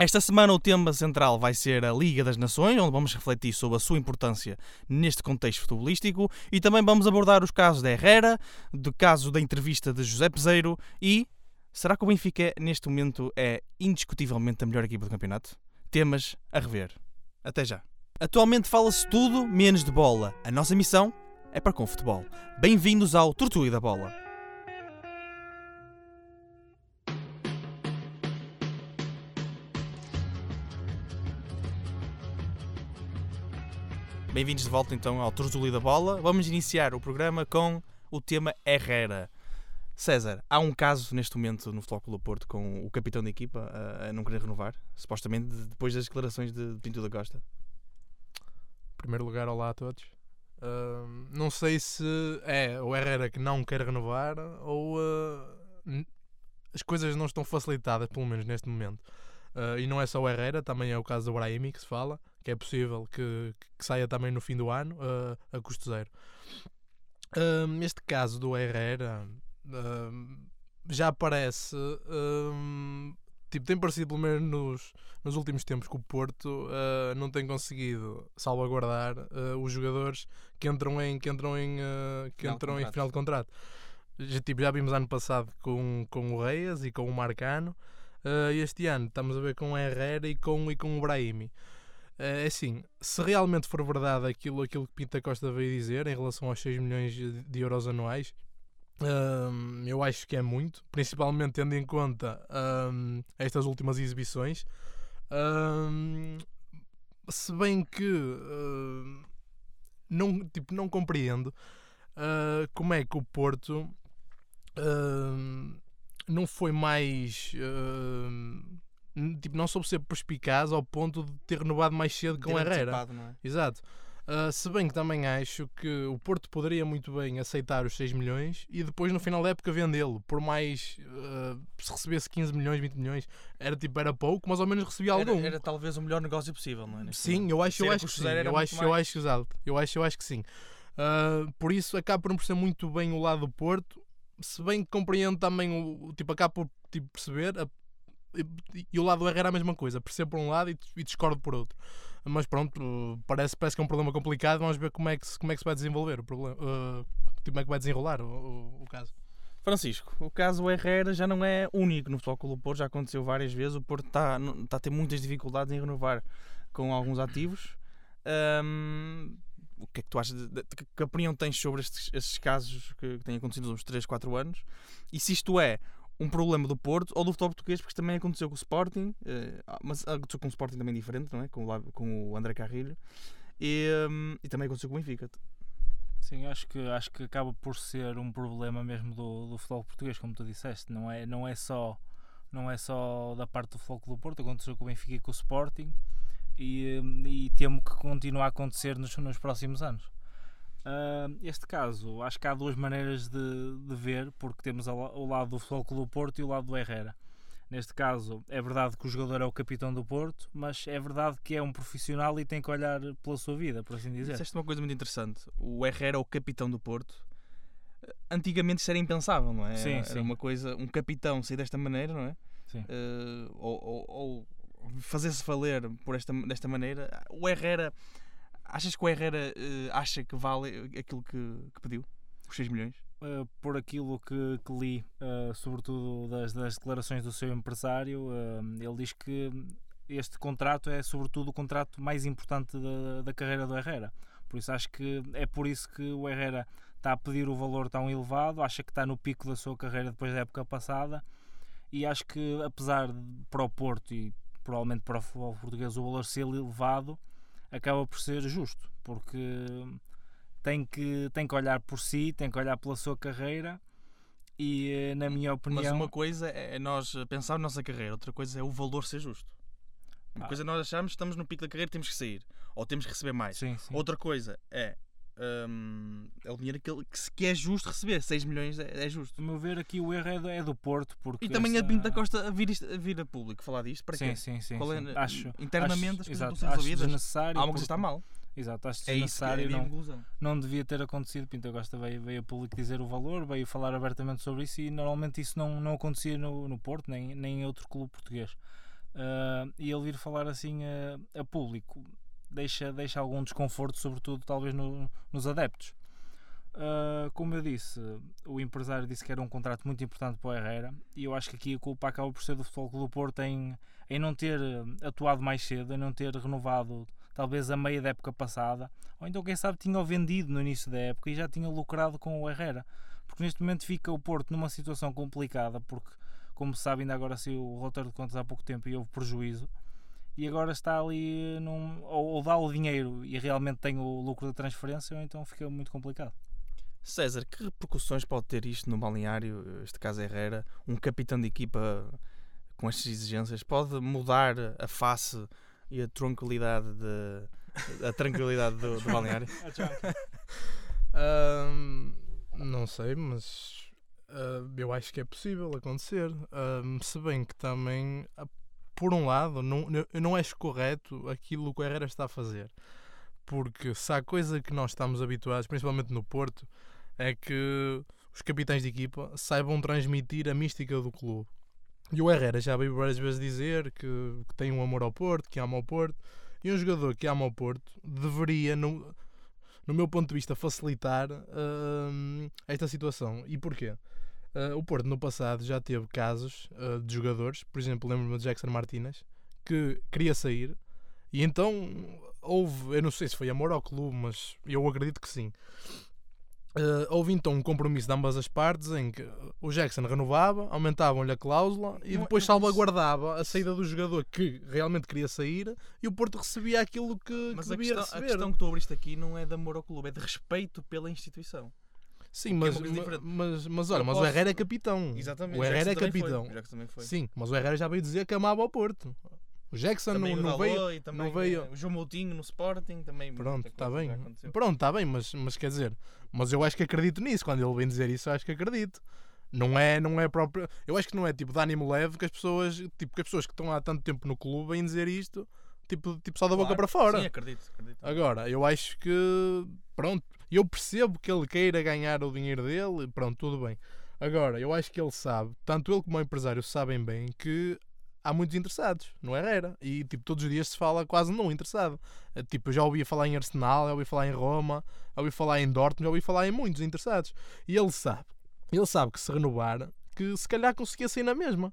Esta semana o tema central vai ser a Liga das Nações, onde vamos refletir sobre a sua importância neste contexto futebolístico e também vamos abordar os casos da Herrera, do caso da entrevista de José Peseiro e será que o Benfica neste momento é indiscutivelmente a melhor equipa do campeonato? Temas a rever. Até já. Atualmente fala-se tudo menos de bola. A nossa missão é para com o futebol. Bem-vindos ao Tortuga da Bola. Bem-vindos de volta então ao Tortuga da Bola. Vamos iniciar o programa com o tema Herrera. César, há um caso neste momento no Futebol do Porto com o capitão da equipa a, a não querer renovar, supostamente depois das declarações de Pinto da Costa. Em primeiro lugar, olá a todos. Uh, não sei se é o Herrera que não quer renovar ou uh, as coisas não estão facilitadas, pelo menos neste momento. Uh, e não é só o Herrera, também é o caso do Brahimi que se fala, que é possível que, que saia também no fim do ano a custo zero. neste caso do Herrera, já parece. tipo, tem parecido, pelo menos nos, nos últimos tempos, que o Porto uh, não tem conseguido salvaguardar uh, os jogadores que entram em, que entram em, uh, que final entram em final de contrato. Já, tipo, já vimos ano passado com, com o Reis e com o Marcano. Este ano estamos a ver com o Herrera e com, e com o Brahimi. É assim, se realmente for verdade aquilo, aquilo que Pinta Costa veio dizer em relação aos 6 milhões de euros anuais, um, eu acho que é muito, principalmente tendo em conta um, estas últimas exibições. Um, se bem que uh, não, tipo, não compreendo uh, como é que o Porto uh, não foi mais. tipo, não soube ser perspicaz ao ponto de ter renovado mais cedo com a Herrera. É? Exato. Uh, se bem que também acho que o Porto poderia muito bem aceitar os 6 milhões e depois no final da época vendê-lo por mais uh, se recebesse 15 milhões, 20 milhões, era tipo era pouco, mas ao menos recebia algum. Era, era talvez o melhor negócio possível, não é? Sim, eu acho, eu acho que sim. Eu acho, eu acho exato. Eu acho, eu acho que sim. Uh, por isso acaba por ser muito bem o lado do Porto, se bem que compreendo também o, tipo acaba por tipo, perceber a, e, e, o lado do Herrera é a mesma coisa, percebo por um lado e, e discordo por outro mas pronto, parece, parece que é um problema complicado. Vamos ver como é que como é que se vai desenvolver o problema, uh, como é que vai desenrolar o, o, o, caso. Francisco, o caso Herrera já não é único no Futebol Clube Porto, já aconteceu várias vezes. O Porto está, está a ter muitas dificuldades em renovar com alguns ativos. Um, o que é que tu achas? De, de, que opinião tens sobre estes, estes casos que, que têm acontecido nos últimos 3, 4 anos? E se isto é um problema do Porto ou do futebol português, porque também aconteceu com o Sporting, eh, mas aconteceu com o Sporting também diferente, não é? Com o, com o André Carrilho, e, um, e também aconteceu com o Benfica. Sim, acho que, acho que acaba por ser um problema mesmo do, do futebol português, como tu disseste, não é, não é só não é só da parte do futebol do Porto, aconteceu com o Benfica e com o Sporting e, e temo que continue a acontecer nos, nos próximos anos. Uh, este caso, acho que há duas maneiras de, de ver, porque temos o lado do Futebol Clube do Porto e o lado do Herrera. Neste caso, é verdade que o jogador é o capitão do Porto, mas é verdade que é um profissional e tem que olhar pela sua vida, por assim dizer. Disseste uma coisa muito interessante. O Herrera é o capitão do Porto. Antigamente isso era impensável, não é? Sim, era, sim. uma coisa, um capitão sair desta maneira, não é? Sim. Uh, ou, ou, ou fazer-se valer por esta, desta maneira. O Herrera Achas que o Herrera uh, acha que vale aquilo que, que pediu? Os 6 milhões? Uh, por aquilo que, que li, uh, sobretudo das, das, declarações do seu empresário, ele diz que este contrato é sobretudo o contrato mais importante da, da carreira do Herrera. Por isso acho que é por isso que o Herrera está a pedir o valor tão elevado, acha que está no pico da sua carreira depois da época passada e acho que apesar de para o Porto e provavelmente para o futebol português o valor ser elevado, acaba por ser justo, porque tem que, tem que olhar por si, tem que olhar pela sua carreira e, eh, na minha opinião. Mas uma coisa é nós pensar na nossa carreira, outra coisa é o valor ser justo. Uma ah. coisa é nós achamos que estamos no pico da carreira temos que sair, ou temos que receber mais. Sim, sim. Outra coisa é um, é o dinheiro que, que, é justo receber. 6 milhões é, é justo. A meu ver, aqui o erro é do, é do Porto. Porque e também essa... a Pinto da Costa a vir, isto, a vir a público falar disto. Para sim, quê? sim, sim. Qual é, sim. Acho, internamente acho, as exato, coisas acho desnecessário. Há uma coisa que está mal. Exato, acho é desnecessário. Isso, é não, não devia ter acontecido. Pinto Costa veio, veio a público dizer o valor, veio falar abertamente sobre isso e normalmente isso não, não acontecia no, no Porto nem, nem em outro clube português. Uh, e ele vir falar assim a, a, público deixa, deixa algum desconforto, sobretudo talvez no, nos adeptos. Uh, como eu disse, o empresário disse que era um contrato muito importante para o Herrera e eu acho que aqui a culpa acaba por ser do Futebol Clube do Porto em, em não ter atuado mais cedo, em não ter renovado talvez a meia da época passada, ou então quem sabe tinha vendido no início da época e já tinha lucrado com o Herrera, porque neste momento fica o Porto numa situação complicada, porque como se sabe ainda agora saiu o roteiro de contas há pouco tempo e houve prejuízo, e agora está ali num, ou, ou dá o dinheiro e realmente tem o lucro da transferência, ou então fica muito complicado. César, que repercussões pode ter isto no balneário, este caso Herrera, um capitão de equipa com estas exigências, pode mudar a face e a tranquilidade de, a tranquilidade do, do balneário? um, não sei, mas uh, eu acho que é possível acontecer. Um, se bem que também, por um lado, não, não acho correto aquilo que o Herrera está a fazer. Porque se há coisa que nós estamos habituados, principalmente no Porto, é que os capitães de equipa saibam transmitir a mística do clube. E o Herrera já veio várias vezes dizer que, que, tem um amor ao Porto, que ama o Porto. E um jogador que ama o Porto deveria, no, no meu ponto de vista, facilitar uh, esta situação. E porquê? Uh, o Porto no passado já teve casos uh, de jogadores, por exemplo, lembro-me de Jackson Martinez, que queria sair e então houve, eu não sei se foi amor ao clube, mas eu acredito que sim. Uh, houve então um compromisso de ambas as partes em que o Jackson renovava, aumentavam-lhe a cláusula e depois salvaguardava a saída do jogador que realmente queria sair e o Porto recebia aquilo que, mas que a devia questão, receber. A questão que tu abriste aqui não é de amor ao clube, é de respeito pela instituição. Sim, mas, é mas, mas, mas, olha, mas posso... o Herrera é capitão. Exatamente. O Herrera é capitão. Foi. Sim, mas o Herrera já veio dizer que amava o Porto. O Jackson também não, não veio. Também, não veio... O João Moutinho no Sporting também. Pronto, está bem. Pronto, está bem, mas, mas quer dizer, mas eu acho que acredito nisso. Quando ele vem dizer isso, eu acho que acredito. Não é, não é próprio. Eu acho que não é tipo de ânimo leve que as pessoas, tipo, que as pessoas que estão há tanto tempo no clube vêm dizer isto, tipo, tipo só da boca para fora. Sim, acredito, acredito. Agora, eu acho que, pronto, eu percebo que ele queira ganhar o dinheiro dele, pronto, tudo bem. Agora, eu acho que ele sabe, tanto ele como o empresário sabem bem que há muitos interessados no Herrera? E tipo todos os dias se fala quase não interessado. Eh, tipo eu já ouvi falar em Arsenal já ouvi falar em Roma já ouvi falar em Dortmund já ouvi falar em muitos interessados. E ele sabe ele sabe que se renovar que se calhar conseguia sair na mesma.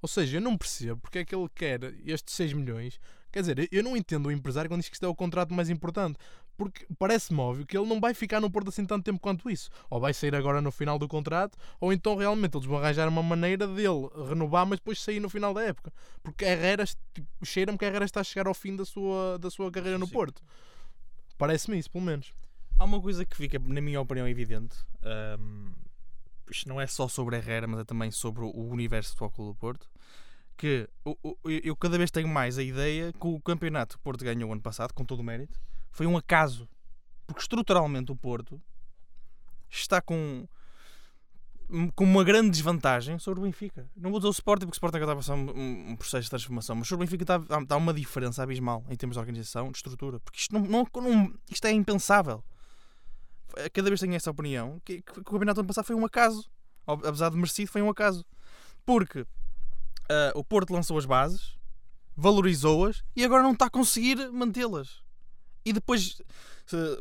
Ou seja, eu não percebo porque é que ele quer estes 6 milhões. Quer dizer, eu não entendo o empresário quando diz que isto é o contrato mais importante, porque parece-me óbvio que ele não vai ficar no Porto assim tanto tempo quanto isso. Ou vai sair agora no final do contrato, ou então realmente eles vão arranjar uma maneira dele renovar, mas depois sair no final da época. Porque Herrera, tipo, cheira-me que Herrera está a chegar ao fim da sua, da sua carreira no Porto. Parece-me isso, pelo menos. Há uma coisa que fica, na minha opinião, evidente. Um, isto não é só sobre Herrera, mas é também sobre o universo do Futebol do Porto que eu cada vez tenho mais a ideia que o campeonato que o Porto ganhou ano passado, com todo o mérito, foi um acaso. Porque estruturalmente o Porto está com, com uma grande desvantagem sobre o Benfica. Não vou dizer o Sporting porque o Sporting está a passar um, um, processo de transformação, mas sobre o Benfica está, está uma diferença abismal em termos de organização, de estrutura. Porque isto, não, não, isto é impensável. Cada vez tenho essa opinião que, que o campeonato ano passado foi um acaso. Apesar de merecido, foi um acaso. Porque uh, o Porto lançou as bases, valorizou-as e agora não está a conseguir mantê-las. E depois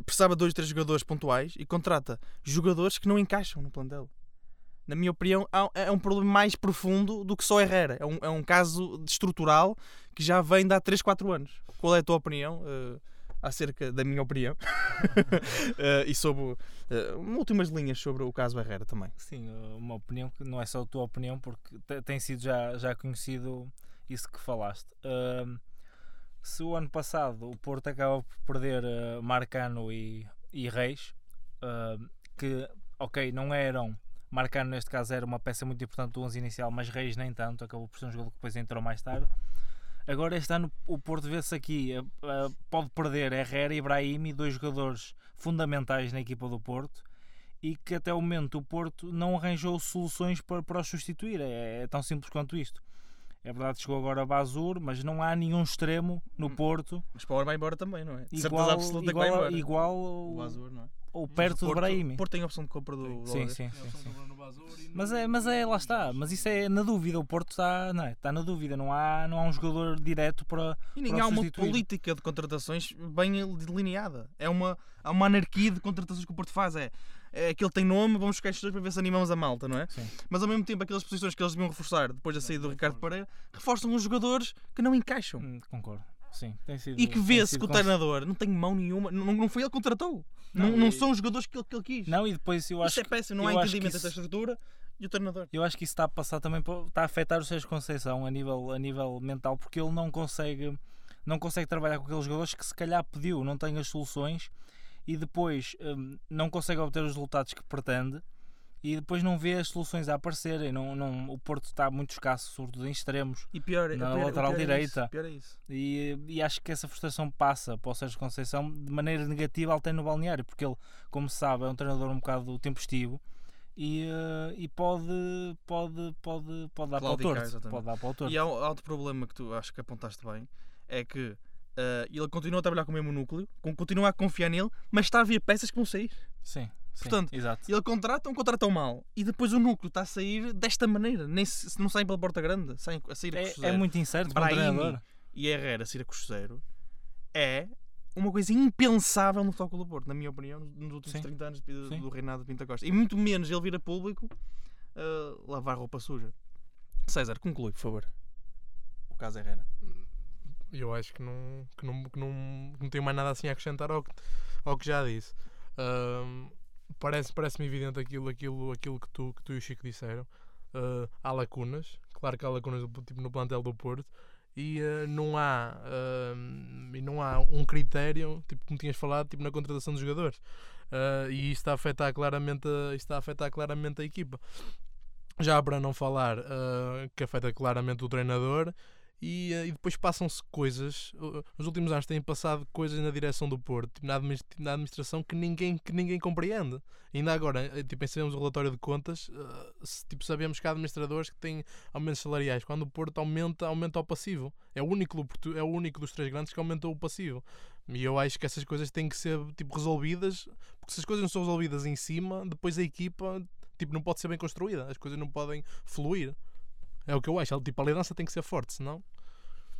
precisava de dois, três jogadores pontuais e contrata jogadores que não encaixam no plantel. Na minha opinião, é um problema mais profundo do que só Herrera. É um, é um caso estrutural que já vem de há 3, 4 anos. Qual é a tua opinião? Uh, acerca da minha opinião uh, e sobre uh, últimas linhas sobre o caso Herrera também. Sim, uma opinião que não é só a tua opinião, porque tem sido já, já conhecido isso que falaste. Uh, se o ano passado o Porto acaba por perder uh, Marcano e, e Reis, que, ok, não eram. Marcano, neste caso, era uma peça muito importante do 11 inicial, mas Reis nem tanto, acabou por ser um jogo que depois entrou mais tarde. Agora este ano o Porto vê-se aqui, uh, pode perder Herrera e Brahimi, dois jogadores fundamentais na equipa do Porto, e que até o momento o Porto não arranjou soluções para, para os substituir. É, é tão simples quanto isto. É verdade que chegou agora a Basur, mas não há nenhum extremo no Hum. Porto Mas para o vai embora também, não é? De igual, absoluta que vai igual, embora. igual O ou, Azul, não é? ou perto o do Porto, Brahimi. Porto tem a opção de compra do, do Sim, Alves. sim, É, sim, sim. do Basur Mas é, mas é, lá está. Mas isso é na dúvida. O Porto está, não é, está na dúvida. Não há, não há um jogador direto para. E nem para há uma substituir. política de contratações bem delineada. É uma, há uma anarquia de contratações que o Porto faz. É, é aquele tem nome, vamos buscar estes dois para ver se animamos a malta, não é? Sim. Mas ao mesmo tempo, aquelas posições que eles deviam reforçar depois da saída do Ricardo Pereira, reforçam os jogadores que não encaixam. Hum, Concordo. Sim, tem sido. E que vê-se que o treinador não tem mão nenhuma, não, não foi ele que contratou. Não, Não, não e- são os jogadores que ele, que ele quis. Não, e depois eu acho Isso é péssimo, não há entendimento isso- dessa estrutura e o treinador. Eu acho que isso está a passar também está a afetar o Sérgio Conceição a nível, a nível mental porque ele não consegue não consegue trabalhar com aqueles jogadores que se calhar pediu, não tem as soluções e depois hum, não consegue obter os resultados que pretende e depois não vê as soluções a aparecerem. Não, não, o Porto está muito escasso, sobretudo em extremos, E pior, Na pior, lateral pior é direita. isso, pior é isso. e, e acho que essa frustração passa para o Sérgio Conceição de maneira negativa até no balneário, porque ele, como se sabe, é um treinador um bocado tempestivo e, eh, e pode, pode, pode, pode dar para o Claudicar, torto. exatamente. Pode dar para o torto. E há, há outro problema que tu acho que apontaste bem, é que eh, ele continua a trabalhar com o mesmo núcleo, continua a confiar nele, mas está a vir peças que vão sair. Sim, sim, Portanto, exato. Ele contrata, um contratam mal. E depois o núcleo está a sair desta maneira. Nem se, não saem pela porta grande, saem a sair a custo É, é muito incerto para treinador. E Herrera a sair a custo zero é uma coisa impensável no Futebol do Porto, na minha opinião, nos últimos Sim. 30 anos do, Sim. do reinado de Pinta Costa. E muito menos ele vir a público eh, lavar roupa suja. César, conclui, por favor. O caso Herrera. Eu acho que não, que não, que não, que não tenho mais nada assim a acrescentar ao que, ao que já disse. Parece, parece-me evidente aquilo, aquilo, aquilo que, tu, que tu e o Chico disseram. Ah, há lacunas, claro que há lacunas tipo, no plantel do Porto. E ah, não há ahm, e não há um critério, tipo como tinhas falado, tipo na contratação dos jogadores. Ah, e isto está a afetar claramente a, está a afetar claramente a equipa. Já para não falar que afeta claramente o treinador, e, eh, e depois passam-se coisas. Nos últimos anos têm passado coisas na direção do Porto, tipo, na, adminis- na administração, que ninguém, que ninguém compreende. Ainda agora, eh, tipo, sabemos o relatório de contas, se- tipo, sabemos que há administradores que têm aumentos salariais. Quando o Porto aumenta, aumenta o passivo. É o único, é o único dos três grandes que aumentou o passivo. E eu acho que essas coisas têm que ser tipo, resolvidas, porque se as coisas não são resolvidas em cima, depois a equipa tipo, não pode ser bem construída, as coisas não podem fluir. É o que eu acho. Tipo, a liderança tem que ser forte, senão.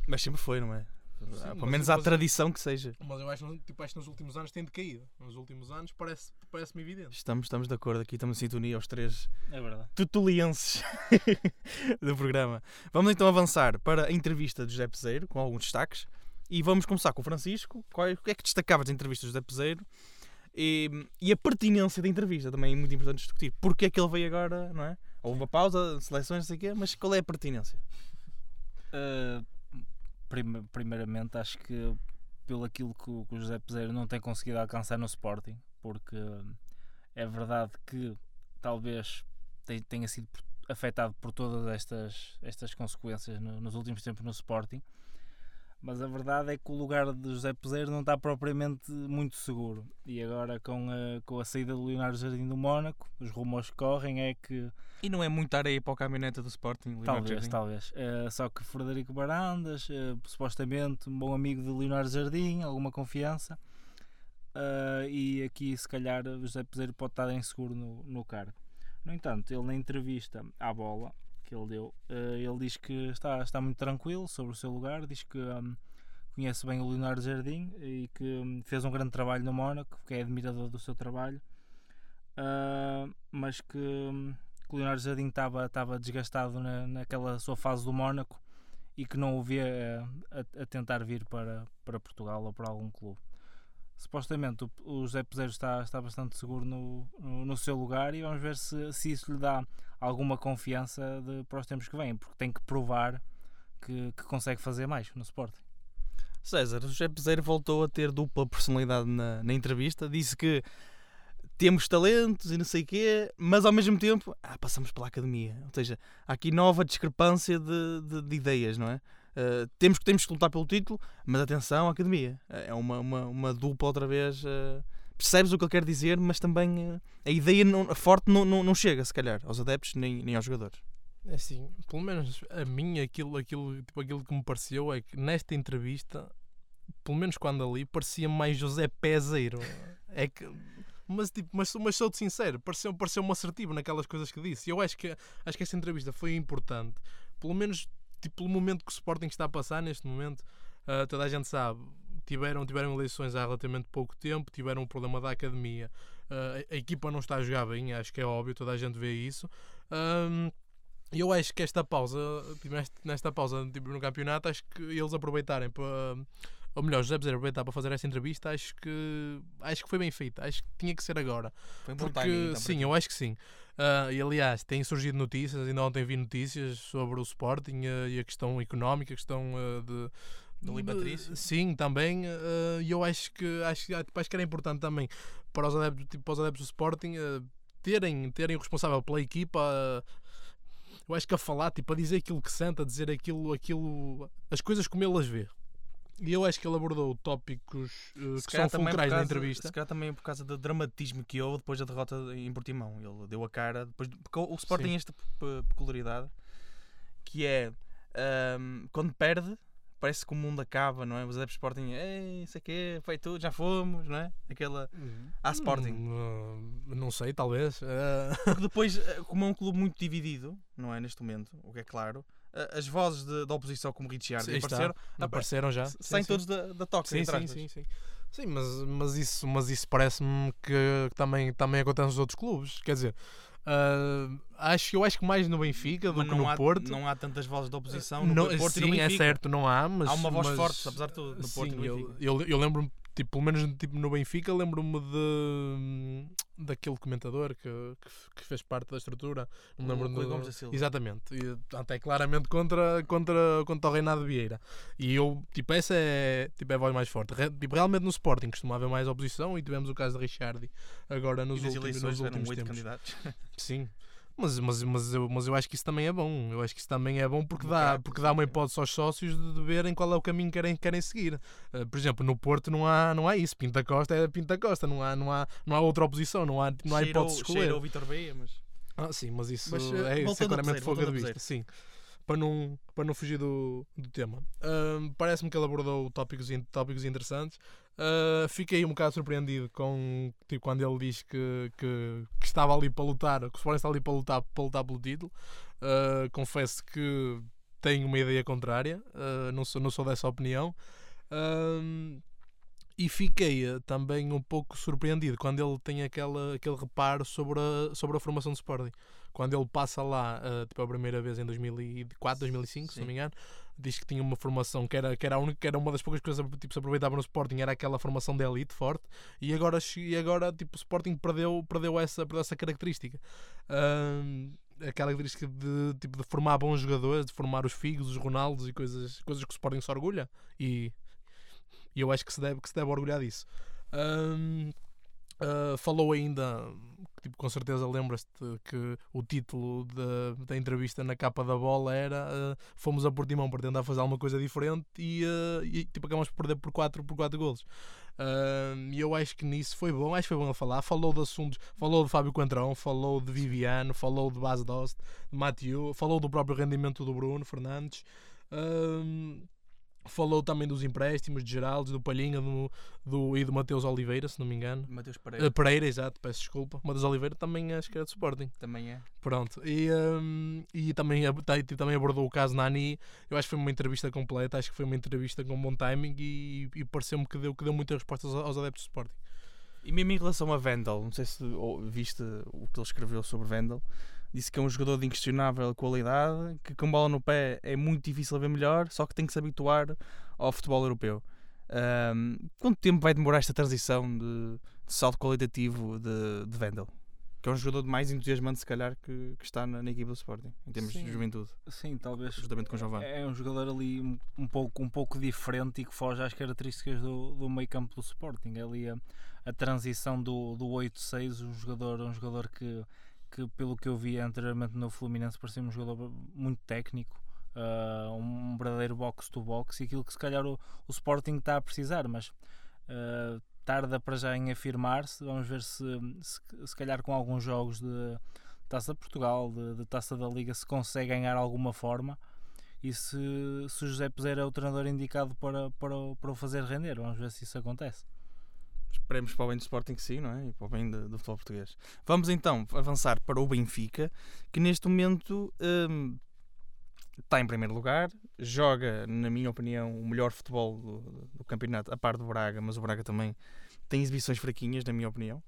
Mas sempre foi, não é? Sim, Ah, Pelo menos há tradição que seja. Mas eu acho, que, tipo, acho que nos últimos anos tem decaído. Nos últimos anos parece- parece-me evidente. Estamos, estamos de acordo aqui, estamos em sintonia aos três É verdade. tutulienses do programa. Vamos então avançar para a entrevista de José Peseiro, com alguns destaques. E vamos começar com o Francisco. Qual é, o que é que destacavas da entrevista de José Peseiro? E, e a pertinência da entrevista também é muito importante discutir. Porquê é que ele veio agora, não é? Houve uma pausa, seleções, não sei o quê, mas qual é a pertinência? Uh, prime- primeiramente, acho que pelo aquilo que o, que o José Peseiro não tem conseguido alcançar no Sporting, porque é verdade que talvez te- tenha sido afetado por todas estas, estas consequências no- nos últimos tempos no Sporting, mas a verdade é que o lugar de José Peseiro não está propriamente muito seguro. E agora, com a, com a saída do Leonardo Jardim do Mónaco, os rumores que correm é que E não é muita areia para o caminhonete do Sporting, Leonardo Talvez, Jardim? talvez. Eh, só que Frederico Barandas, eh, supostamente um bom amigo de Leonardo Jardim, alguma confiança. Eh, e aqui, se calhar, José Peseiro pode estar inseguro no, no cargo. No entanto, ele na entrevista à bola que ele deu, eh, ele diz que está, está muito tranquilo sobre o seu lugar, diz que hum, conhece bem o Leonardo Jardim e que hum, fez um grande trabalho no Mónaco, que é admirador do seu trabalho, Ah, mas que, hum, que o Leonardo Jardim estava, estava desgastado na, naquela sua fase do Mónaco e que não o via eh, a, a tentar vir para, para Portugal ou para algum clube. Supostamente o, José Peseiro está, está bastante seguro no, no, no seu lugar e vamos ver se, se isso lhe dá alguma confiança de, para os tempos que vêm, porque tem que provar que, que consegue fazer mais no Sporting. César, o José Peseiro voltou a ter dupla personalidade na, na entrevista. Disse que temos talentos e não sei o quê, mas ao mesmo tempo ah, passamos pela academia. Ou seja, há aqui nova discrepância de, de- de ideias, não é? Uh, temos, temos que lutar pelo título, mas atenção, academia. É uma, uma, uma dupla outra vez. uh, percebes o que ele quer dizer, mas também uh, a ideia não- forte não, não, não chega, se calhar, aos adeptos nem, nem aos jogadores. É assim, pelo menos a mim, aquilo, aquilo, tipo, aquilo que me pareceu é que nesta entrevista, pelo menos quando ali, parecia mais José Pezeiro. É que. Mas, tipo, mas, mas sou-te sincero, pareceu, pareceu-me assertivo naquelas coisas que disse. Eu acho que, acho que esta entrevista foi importante, pelo menos tipo, pelo momento que o Sporting está a passar neste momento. Uh, toda a gente sabe, tiveram, tiveram eleições há relativamente pouco tempo, tiveram um problema da academia. Uh, a, a, equipa não está a jogar bem, acho que é óbvio, toda a gente vê isso. Um, eu acho que esta pausa, tipo, nesta pausa tipo, no campeonato, acho que eles aproveitarem para. Ou melhor, José Bezerra aproveitar para fazer esta entrevista, acho que acho que foi bem feita, acho que tinha que ser agora. Foi um Porque, timing, então, sim, eu acho que sim. Uh, e aliás, têm surgido notícias, ainda ontem vi notícias sobre o Sporting uh, e a questão económica, a questão uh, de. Do Patrício? Sim, também. E eu acho que, acho, acho que era importante também para os adeptos, tipo, para os adeptos do Sporting terem, terem o responsável pela equipa eu acho que a falar, tipo, a dizer aquilo que sente, a dizer aquilo, aquilo, as coisas como ele as vê. E eu acho que ele abordou tópicos uh, que são fulcrais na entrevista. Se calhar também por causa do dramatismo que houve depois da derrota em Portimão. Ele deu a cara. Depois, porque o Sport tem esta peculiaridade que é um, quando perde, parece que o mundo acaba, não é? Os adeptos Sporting, ei, sei que foi tudo, já fomos, não é? Aquela. À Sporting. Hum, não sei, talvez. Porque depois, eh, como é um clube muito dividido, não é? Neste momento, o que é claro. As vozes de, da oposição, como Richard, apareceram, apareceram já. Saem todos da, da toca. Sim, sim, sim, sim. Sim, mas, mas isso, mas isso parece-me que, que, também, também acontece nos outros clubes. Quer dizer, Uh, acho, eu acho que mais no Benfica do que no há, Porto. Não há tantas vozes de oposição no não, Porto sim, e no é Benfica. certo, não há, mas... Há uma voz mas, forte, apesar de tudo, no Porto sim, e no eu, eu, eu lembro-me tipo, pelo menos tipo, no Benfica, lembro-me de daquele comentador que, que, fez parte da estrutura. Não me lembro o do... Gomes da Silva. Exatamente. E, até claramente contra, contra, contra o Reinado Vieira. E eu, tipo, essa é, tipo, é a voz mais forte. Re, tipo, realmente no Sporting costumava haver mais oposição e tivemos o caso de Richardi agora nos e últimos, nos últimos tempos. candidatos. Sim. Mas, mas, mas, eu, mas eu acho que isso também é bom. Eu acho que isso também é bom porque dá, porque dá uma hipótese aos sócios de, de verem qual é o caminho que querem, querem seguir. Uh, por exemplo, no Porto não há, não há isso. Pinta Costa é Pinta Costa. Não há, não há, não há outra oposição. Não há, não há hipótese de escolher. o Vitor Beia, mas... Ah, sim, mas isso mas, é, isso é claramente fogo de vista. Sim para não, para não fugir do, do tema. Uh, Parece-me que ele abordou tópicos, tópicos interessantes. Uh, fiquei um bocado surpreendido com tipo, quando ele diz que, que, que, estava ali para lutar, que o Sporting está ali para lutar, para lutar pelo título. Uh, confesso que tenho uma ideia contrária, não, sou, não sou dessa opinião. e fiquei também um pouco surpreendido quando ele tem aquela, aquele reparo sobre a, sobre a formação do Sporting quando ele passa lá uh, tipo, a primeira vez em 2004, 2005, Sim. se não me engano, diz que tinha uma formação que era, que era a única, que era uma das poucas coisas que tipo, se aproveitava no Sporting, era aquela formação de elite forte, e agora, e agora tipo, o Sporting perdeu, perdeu, essa, perdeu essa característica. Uh, aquela característica de, tipo, de formar bons jogadores, de formar os Figos, os Ronaldos e coisas, coisas que o Sporting se orgulha, e, e eu acho que se deve, que se deve orgulhar disso. Uh, falou ainda, tipo, com certeza lembras-te que o título da, da entrevista na capa da bola era uh, Fomos a Portimão para tentar fazer alguma coisa diferente e, uh, e tipo, acabamos por perder por 4 por quatro golos. E eu acho que nisso foi bom, acho que foi bom ele falar. Falou de assuntos, falou de Fábio Coentrão, falou de Viviano, falou de Bas Dost, de Mathieu, falou do próprio rendimento do Bruno Fernandes. Falou também dos empréstimos de Geraldo, do Palhinha do, do, e do Mateus Oliveira, se não me engano. Mateus Pereira. Uh, Pereira, exato, peço desculpa. Mateus Oliveira também acho que era de Sporting. Também é. Pronto. E, um, e também, também abordou o caso Nani. Eu acho que foi uma entrevista completa, acho que foi uma entrevista com bom timing e, e pareceu-me que deu, que deu muitas respostas aos adeptos do Sporting. E mesmo em relação a Vendel, não sei se viste o que ele escreveu sobre Vendel disse que é um jogador de inquestionável qualidade, que com bola no pé é muito difícil ver melhor, só que tem que se habituar ao futebol europeu. Um, quanto tempo vai demorar esta transição de, de salto qualitativo de, de Vendel? Que é um jogador mais entusiasmante, se calhar, que, que está na, na, equipa do Sporting, em termos sim, de juventude. Sim, talvez. Justamente com Giovanni. É um jogador ali um, um, pouco, um pouco diferente e que foge às características do, do meio campo do Sporting. É ali a, a transição do, do 8-6, um jogador, um jogador que que pelo que eu vi anteriormente no Fluminense parecia um jogador muito técnico, uh, um verdadeiro box-to-box e aquilo que se calhar o, o Sporting está a precisar, mas uh, tarda para já em afirmar-se, vamos ver se, se, se calhar com alguns jogos de Taça de Portugal, de, de Taça da Liga, se consegue ganhar alguma forma e se, se o José Peseira é o treinador indicado para, para, para o fazer render. Vamos ver se isso acontece. Esperemos para o bem do Sporting que sim, não é? E para o bem do, do futebol português. Vamos então avançar para o Benfica, que neste momento hum, está em primeiro lugar, joga, na minha opinião, o melhor futebol do, do, campeonato, a par do Braga, mas o Braga também tem exibições fraquinhas, na minha opinião.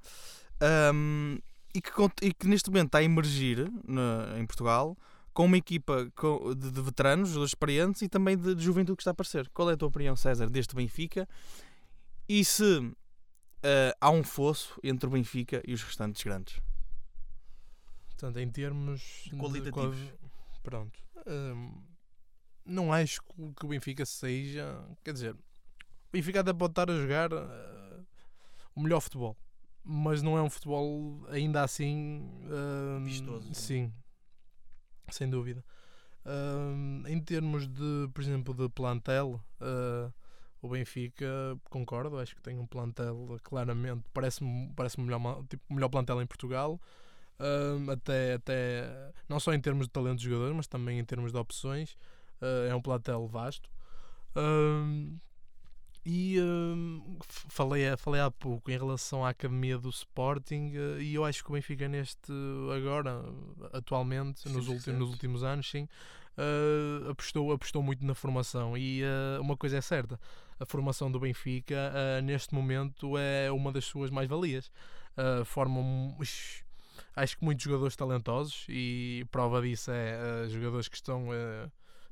Um, e, que, e que neste momento está a emergir na, em Portugal com uma equipa de, de veteranos, de experientes e também de, de, juventude que está a aparecer. Qual é a tua opinião, César, deste Benfica? E se uh, há um fosso entre o Benfica e os restantes grandes? Portanto, em termos qualitativos, de, pronto, um, não acho que o Benfica seja, quer dizer, o Benfica até pode estar a jogar uh, o melhor futebol, mas não é um futebol ainda assim uh, vistoso. Sim, sem dúvida. Uh, em termos de, por exemplo, de plantel, uh, o Benfica, concordo, acho que tem um plantel claramente, parece-me parece o melhor, tipo, melhor plantel em Portugal. Uh, até, até não só em termos de talento de jogadores, mas também em termos de opções. é um plantel vasto. E uh, falei, falei há pouco em relação à academia do Sporting uh, e eu acho que o Benfica neste agora, atualmente, sim, nos, nos últimos anos, sim, uh, apostou, apostou muito na formação e uma coisa é certa, a formação do Benfica neste momento é uma das suas mais-valias. formam acho que muitos jogadores talentosos e prova disso é jogadores que estão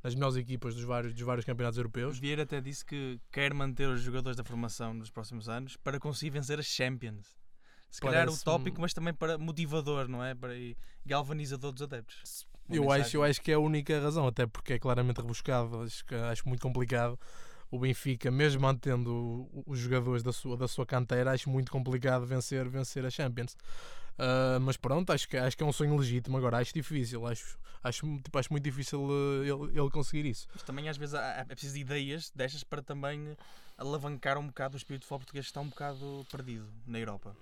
nas melhores equipas dos vários, dos vários campeonatos europeus. Vieira até disse que quer manter os jogadores da formação nos próximos anos para conseguir vencer as Champions. Se calhar utópico, mas também para motivador, não é? Para galvanizador dos adeptos. Eu acho, eu acho que é a única razão, até porque é claramente rebuscado. Acho, acho muito complicado o Benfica, mesmo mantendo os jogadores da sua, da sua canteira, acho muito complicado vencer, vencer a Champions. Uh, mas pronto, acho que, acho que é um sonho legítimo. Agora, acho difícil, acho, acho, tipo, acho muito difícil uh, ele, ele conseguir isso. Mas também às vezes é preciso de ideias destas para também alavancar um bocado o espírito de futebol português que está um bocado perdido na Europa.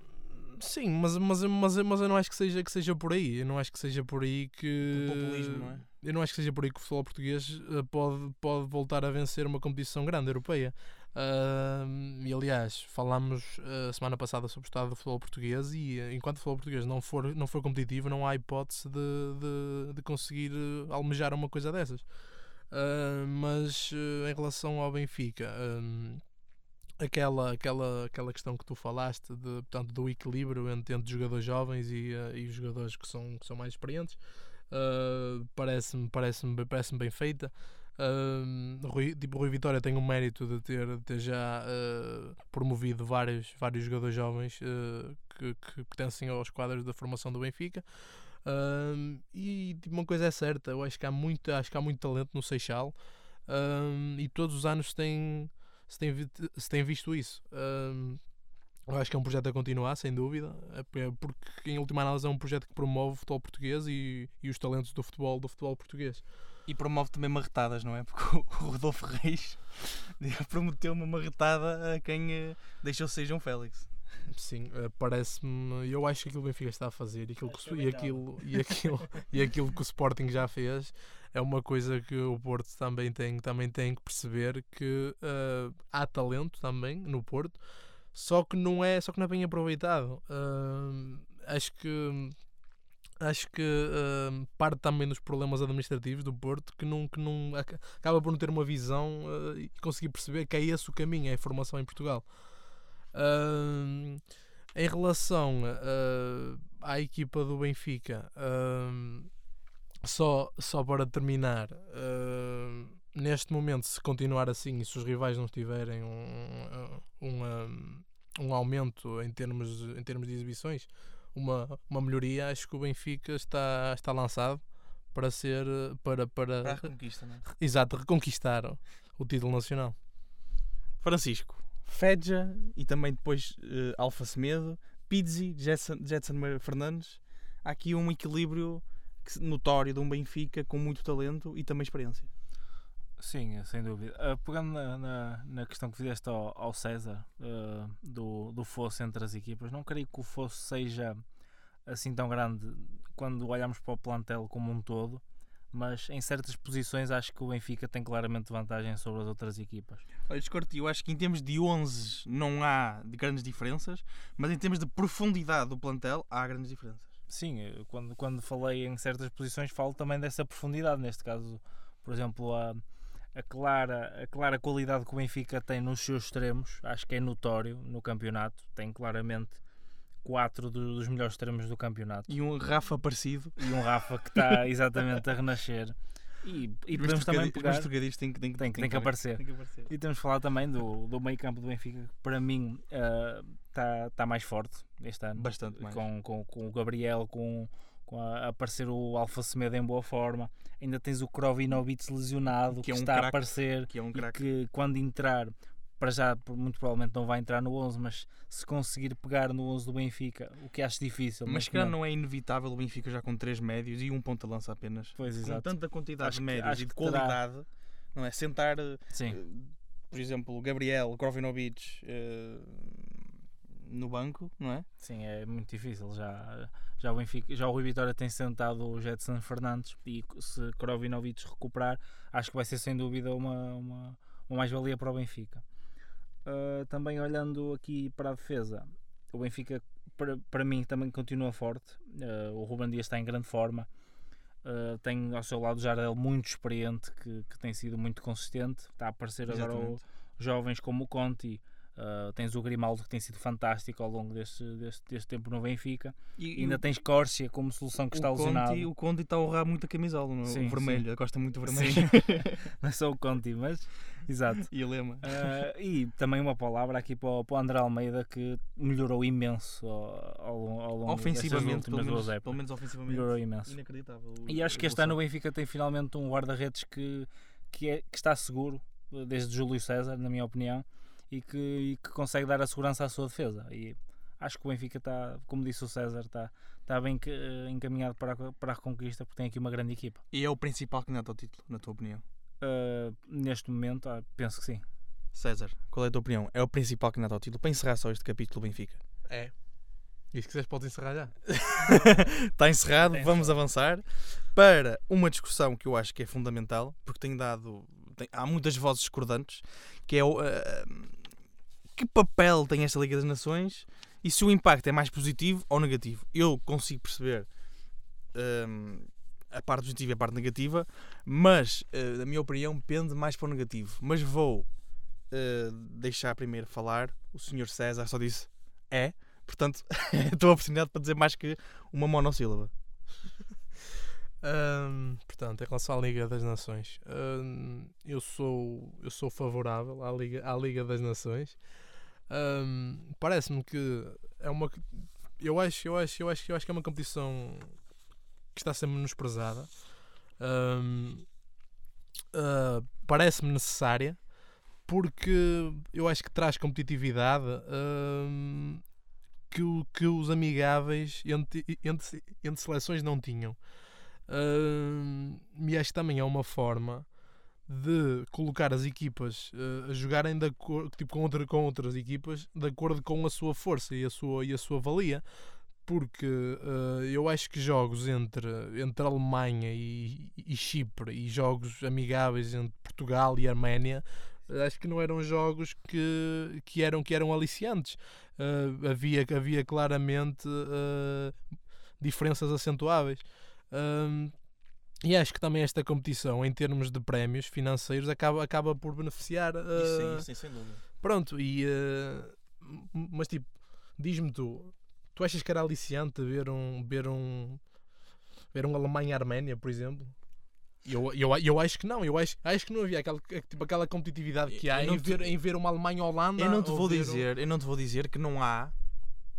Sim, mas, mas, mas, mas eu não acho que seja, que seja por aí. Eu não acho que seja por aí que. O populismo, não é? Eu não acho que seja por aí que o futebol português eh, pode, pode voltar a vencer uma competição grande europeia. Uh, e aliás, falámos a uh, semana passada sobre o estado do futebol português e uh, enquanto o futebol português não for, não for competitivo, não há hipótese de, de, de conseguir almejar uma coisa dessas. mas em relação ao Benfica, aquela, aquela, aquela questão que tu falaste de, portanto, do equilíbrio entre, entre jogadores jovens e, e os jogadores que são, que são mais experientes, parece-me parece -me, parece bem feita. Uh, Rui, tipo, Rui Vitória tem o mérito de ter, de ter já uh, promovido vários, vários jogadores jovens uh, que, que, pertencem aos quadros da formação do Benfica. Uh, e tipo, uma coisa é certa, eu acho que há muito, acho que há muito talento no Seixal e todos os anos tem, se tem, se tem visto isso. eu acho que é um projeto a continuar, sem dúvida, é porque em última análise é um projeto que promove o futebol português e, e os talentos do futebol, do futebol português. E promove também marretadas, não é? Porque o Rodolfo Reis prometeu uma marretada a quem uh, deixou ser João Félix. Sim, uh, parece-me. Eu acho que aquilo que o Benfica está a fazer e aquilo, que, e, aquilo, e, aquilo, e aquilo que o Sporting já fez é uma coisa que o Porto também tem, também tem que perceber que uh, há talento também no Porto, só que não é, só que não é bem aproveitado. acho que acho que uh, parte também dos problemas administrativos do Porto que não, que não acaba por não ter uma visão uh, e conseguir perceber que é esse o caminho, é a formação em Portugal. Uh, em relação à equipa do Benfica, só, só para terminar, neste momento, se continuar assim e se os rivais não tiverem um, um, um, um aumento em termos, em termos de exibições, uma, uma melhoria, acho que o Benfica está, está lançado para ser para, para, para a reconquista, não é? Exato, reconquistar o título nacional. Francisco, Fedja e também depois uh, Alfa Semedo, Pizzi, Jetson, Jetson Fernandes. Há aqui um equilíbrio notório de um Benfica com muito talento e também experiência. Sim, sem dúvida. Uh, pegando na, na, na, questão que fizeste ao, ao César uh, do, do fosso entre as equipas, não creio que o fosso seja assim tão grande quando olhamos para o plantel como um todo, mas em certas posições acho que o Benfica tem claramente vantagem sobre as outras equipas. Olha, discordo, eu acho que em termos de 11 não há grandes diferenças, mas em termos de profundidade do plantel há grandes diferenças. Sim, eu quando, quando falei em certas posições falo também dessa profundidade, neste caso, por exemplo, a, a, clara, a clara qualidade que o Benfica tem nos seus extremos, acho que é notório no campeonato, tem claramente quatro do- dos melhores extremos do campeonato. E um Rafa parecido. E um Rafa que está exatamente a renascer. E, e podemos também pegar. Os trocadilhos têm que, têm, Tem, tem que aparecer. Tem que aparecer. E temos de falar também do, do meio campo do Benfica, que para mim está tá mais forte este ano. Bastante mais. Com, com, com o Gabriel, com, com a, a aparecer o Alfa Semedo em boa forma. Ainda tens o Krovinovic lesionado, Que que, é um está a craque, aparecer Que é um e craque. que quando entrar, para já muito provavelmente não vai entrar no 11, mas se conseguir pegar no 11 do Benfica, o que acho difícil. Mas que não momento. é inevitável o Benfica já com três médios e um ponta-lança apenas. Pois, com exato. tanta quantidade Acho de que- médios acho e de que terá- qualidade, não é? Sentar, eh, Sim, por exemplo, o Gabriel, Krovinovic eh, no banco, não é? sim, é muito difícil. Já, já, o Benfica, já o Rui Vitória tem sentado o Jetson Fernandes e se Krovinovic recuperar, acho que vai ser sem dúvida uma, uma, uma mais-valia para o Benfica. Uh, também olhando aqui para a defesa, o Benfica para, para mim também continua forte. Uh, o Ruben Dias está em grande forma. Uh, tem ao seu lado o Jardel muito experiente que, que tem sido muito consistente. Está a aparecer agora o, Exatamente. jovens como o Conti. Uh, tens o Grimaldo que tem sido fantástico ao longo deste, deste, deste tempo no Benfica. E, E ainda tens Corsia como solução que está o lesionado. Conte, o Conte está a honrar muito a camisola, não é? Sim, o vermelho, ele gosta muito do vermelho. Sim. Não é só o Conti, mas exato. e a lema. Ah, e também uma palavra aqui para o, para o André Almeida que melhorou imenso ao, ao, ao longo ofensivamente, pelo últimas menos, pelo menos ofensivamente. Melhorou imenso. Inacreditável. E acho que este ano o Benfica tem finalmente um guarda-redes que, que, é, que está seguro, desde Júlio César, na minha opinião, e que, e que consegue dar a segurança à sua defesa. E acho que o Benfica está, como disse o César, está, está bem eh, encaminhado para a, para a reconquista, porque tem aqui uma grande equipa. E é o principal candidato ao título, na tua opinião? Ah, neste momento, ah, penso que sim. César, qual é a tua opinião? É o principal candidato ao título? Para encerrar só este capítulo do Benfica. É. E se quiseres podes encerrar já. Está encerrado, Tem vamos avançar para uma discussão que eu acho que é fundamental, porque tem dado. Tem- há muitas vozes discordantes, que é eh, que papel tem esta Liga das Nações e se o impacto é mais positivo ou negativo. Eu consigo perceber ehm, a parte positiva e a parte negativa, mas eh, a minha opinião pende mais para o negativo. Mas vou eh, deixar primeiro falar. O Sr. César só disse é, portanto, é a oportunidade para dizer mais que uma monossílaba. Ahm, portanto, em relação à Liga das Nações, ahm, eu, sou, eu sou favorável à Liga, à Liga das Nações. Ahm, Parece-me que é uma. Eu acho, eu, acho, eu, acho, eu acho que é uma competição que está a ser menosprezada. Ah, Parece-me necessária porque eu acho que traz competitividade que, que os amigáveis entre, entre, entre seleções não tinham. Hum, e acho que também é uma forma de colocar as equipas eh, a jogarem de acor- tipo, com, outra, com outras equipas de acordo com a sua força e a sua, e a sua valia. Porque eh, eu acho que jogos entre, entre Alemanha e, e Chipre e jogos amigáveis entre Portugal e Arménia eh, acho que não eram jogos que, que, eram, que eram aliciantes. Eh, havia, havia claramente diferenças acentuáveis. Hum, e acho que também esta competição, em termos de prémios financeiros, acaba, acaba por beneficiar. uh, sem dúvida. Pronto, e. uh, mas tipo, diz-me tu, tu achas que era aliciante ver um. ver um. ver um Alemanha-Arménia, por exemplo? Eu, eu, eu acho que não, eu acho, acho que não havia aquela, tipo, aquela competitividade que há em te- ver, em ver uma Alemanha-Holanda. Eu não te ou vou ver um- dizer, eu não te vou dizer que não há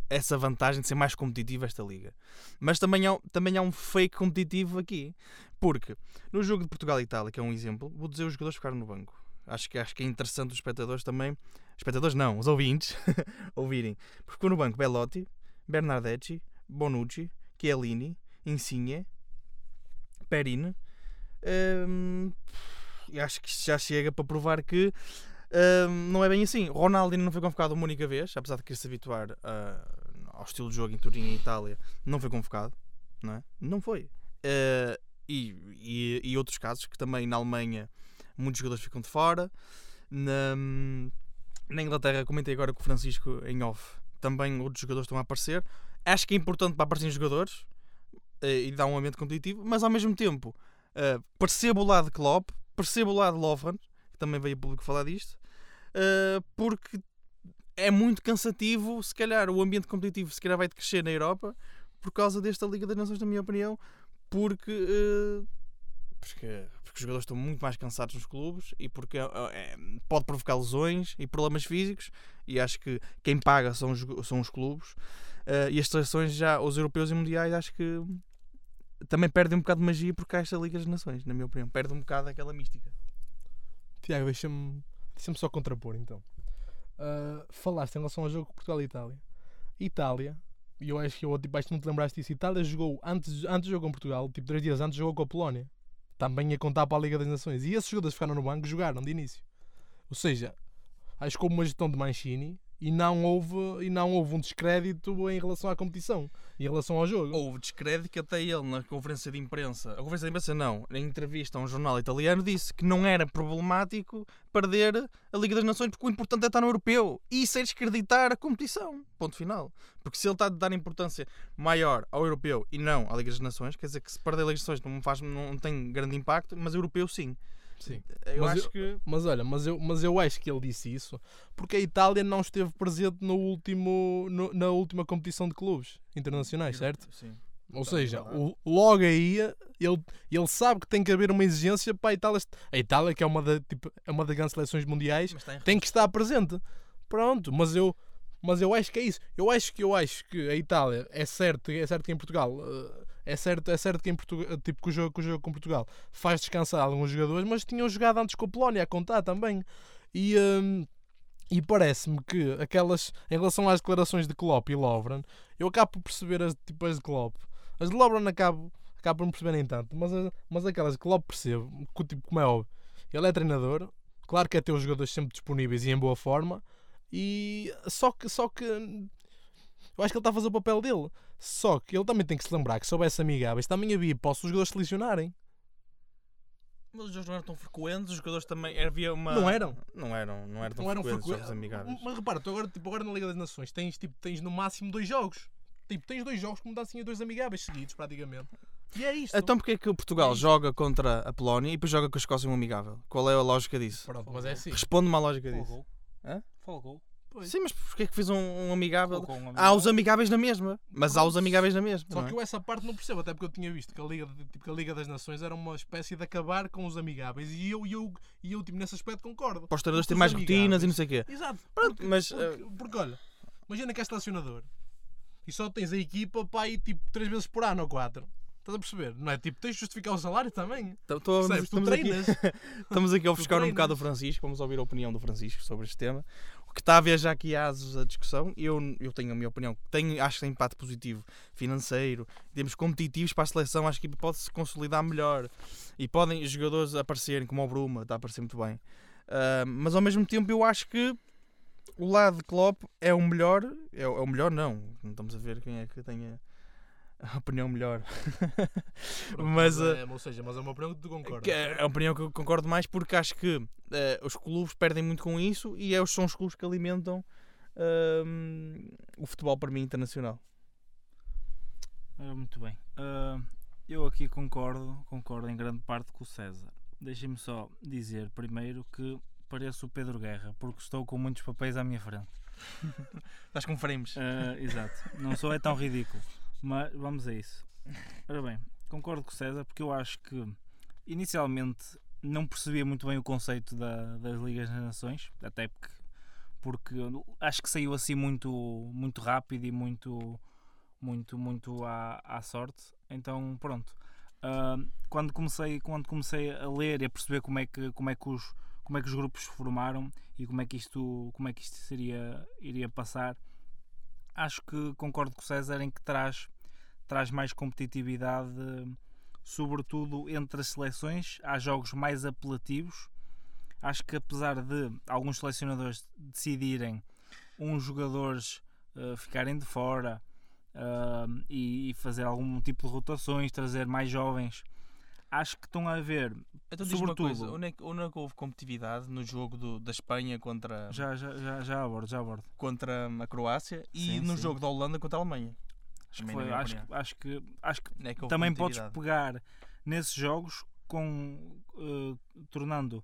essa vantagem de ser mais competitivo esta liga. Mas também há, também há um fake competitivo aqui. Porque no jogo de Portugal e Itália, que é um exemplo, vou dizer os jogadores ficaram no banco. Acho que, acho que é interessante os espectadores também. Espectadores não, os ouvintes ouvirem. Porque ficou no banco Belotti, Bernardeschi, Bonucci, Chiellini, Insigne, Perin. Hum, e acho que já chega para provar que hum, não é bem assim. Ronaldo ainda não foi convocado uma única vez, apesar de querer se habituar a- ao estilo de jogo em Turim e Itália, não foi convocado, não é? Não foi. Uh, e, e, e, outros casos que também na Alemanha muitos jogadores ficam de fora. Na, na Inglaterra, comentei agora com o Francisco em off, também outros jogadores estão a aparecer. Acho que é importante para aparecerem jogadores uh, e dar um ambiente competitivo, mas ao mesmo tempo uh, percebo o lado de Klopp, percebo o lado de Lovren, que também veio a público falar disto, uh, porque é muito cansativo, se calhar o ambiente competitivo se calhar vai crescer na Europa por causa desta Liga das Nações, na minha opinião, porque, uh, porque, porque, os jogadores estão muito mais cansados nos clubes e porque é, pode provocar lesões e problemas físicos e acho que quem paga são os, são os clubes uh, e as seleções já, os europeus e mundiais acho que também perdem um bocado de magia porque há esta Liga das Nações, na minha opinião, perde um bocado aquela mística. Tiago, deixa-me deixa só contrapor então. Uh, falaste em relação ao jogo Portugal e Itália. Itália, e eu acho que eu tipo, acho que não te lembraste disso. Itália jogou antes, antes jogo com Portugal, tipo 3 dias antes jogou com a Polónia. Também ia contar para a Liga das Nações. E esses jogadores ficaram no banco jogaram de início. Ou seja, acho que houve uma gestão de Mancini e não houve, e não houve um descrédito em relação à competição em relação ao jogo. Houve descrédito até ele na conferência de imprensa, a conferência de imprensa não, na entrevista a um jornal italiano disse que não era problemático perder a Liga das Nações porque o importante é estar no europeu e é descreditar a competição. Ponto final. Porque se ele está a dar importância maior ao europeu e não à Liga das Nações, quer dizer que se perder a Liga das Nações não, faz, não tem grande impacto, mas o europeu sim. Sim. Eu mas acho eu, que. Mas olha, mas eu, mas eu acho que ele disse isso porque a Itália não esteve presente no último, no, na última competição de clubes internacionais, certo? Sim. Ou seja, o, logo aí ele, ele sabe que tem que haver uma exigência para a Itália. A Itália, que é uma, da, tipo, é uma das grandes seleções mundiais, tem que estar presente. Pronto, mas eu, mas eu acho que é isso. Eu acho que eu acho que a Itália é certo, é certo que em Portugal uh, é certo, é certo que, em Portugal, tipo, que, o jogo, que o jogo com Portugal faz descansar alguns jogadores, mas tinham jogado antes com a Polónia a contar também. E, um, e parece-me que aquelas, em relação às declarações de Klopp e Lovren, eu acabo por perceber as, tipo, as de Klopp. As de Lovren acabo, acabo por não perceber nem tanto, mas, mas aquelas de Klopp percebo, tipo, como é óbvio. Ele é treinador, claro que é ter os jogadores sempre disponíveis e em boa forma, e só que, só que eu acho que ele está a fazer o papel dele. Só que ele também tem que se lembrar que se houvesse amigáveis, também havia hipótese os jogadores selecionarem. Mas os jogos não eram tão frequentes, os jogadores também havia uma. Não eram? Não eram, não eram tão não eram frequentes, frequ... Mas repara, tu agora, tipo, agora na Liga das Nações tens, tipo, tens no máximo dois jogos. Tipo, tens dois jogos como dá assim a dois amigáveis seguidos, praticamente. E é isto. Então porquê é que o Portugal é joga contra a Polónia e depois joga com a Escócia um amigável? Qual é a lógica disso? Pronto, mas é assim. Responde-me à lógica disso. Hã? Folgou. Pois. Sim, mas porquê é que fiz um, um amigável? Um amigável? Há os amigáveis na mesma. Mas há os amigáveis na mesma. Só que é? eu essa parte não percebo, até porque eu tinha visto que a Liga, tipo, que a Liga das Nações era uma espécie de acabar com os amigáveis. E eu, eu, e eu tipo, nesse aspecto concordo. Para os treinadores terem mais rotinas e não sei o quê. Exato. Pronto, porque, mas, porque, uh... porque, olha, imagina que és estacionador e só tens a equipa para ir tipo 3 vezes por ano ou 4. Estás a perceber? Não é tipo, tens de justificar o salário também. Tô, tô, estamos, aqui, estamos aqui a ofuscar um bocado o Francisco. Vamos ouvir a opinião do Francisco sobre este tema que está a ver já aqui asos a discussão. Eu, eu tenho a minha opinião, tenho, acho que tem impacto positivo financeiro, temos competitivos para a seleção, acho que pode-se consolidar melhor e podem jogadores aparecerem, como o Bruma, está a aparecer muito bem. Uh, mas ao mesmo tempo eu acho que o lado de Klopp é o melhor, é, é o melhor não, não estamos a ver quem é que tenha opinião melhor. Pronto, mas, é, ou seja, mas é uma opinião que tu concordas. É a opinião que eu concordo mais porque acho que uh, os clubes perdem muito com isso e é, são os clubes que alimentam uh, o futebol para mim internacional. Uh, muito bem. Ah, eu aqui concordo, concordo em grande parte com o César. Deixem-me só dizer primeiro que pareço o Pedro Guerra, porque estou com muitos papéis à minha frente. Estás com frames. exato. Não sou é tão ridículo. Mas vamos a isso. Ora bem, concordo com o César porque eu acho que inicialmente não percebia muito bem o conceito da, das Ligas das Nações, até porque, porque acho que saiu assim muito, muito rápido e muito, muito, muito à, à sorte. Então, pronto. Uh, quando, comecei, quando comecei a ler e a perceber como é que, como é que, os, como é que os grupos se formaram e como é que isto, como é que isto seria, iria passar, acho que concordo com o César em que traz, traz mais competitividade, sobretudo entre as seleções. Há jogos mais apelativos. Acho que apesar de alguns selecionadores decidirem uns jogadores uh, ficarem de fora ah, e, e fazer algum tipo de rotações, trazer mais jovens. Acho que estão a ver, Então diz uma Sobretudo- coisa, onde é, que, onde é que houve competitividade no jogo do- da Espanha contra, já, já, já, já abordo, já abordo. contra a Croácia e Sim, no sim. jogo da Holanda contra a Alemanha? Acho que, Também foi- acho, acho que acho que é que também podes pegar nesses jogos com eh, tornando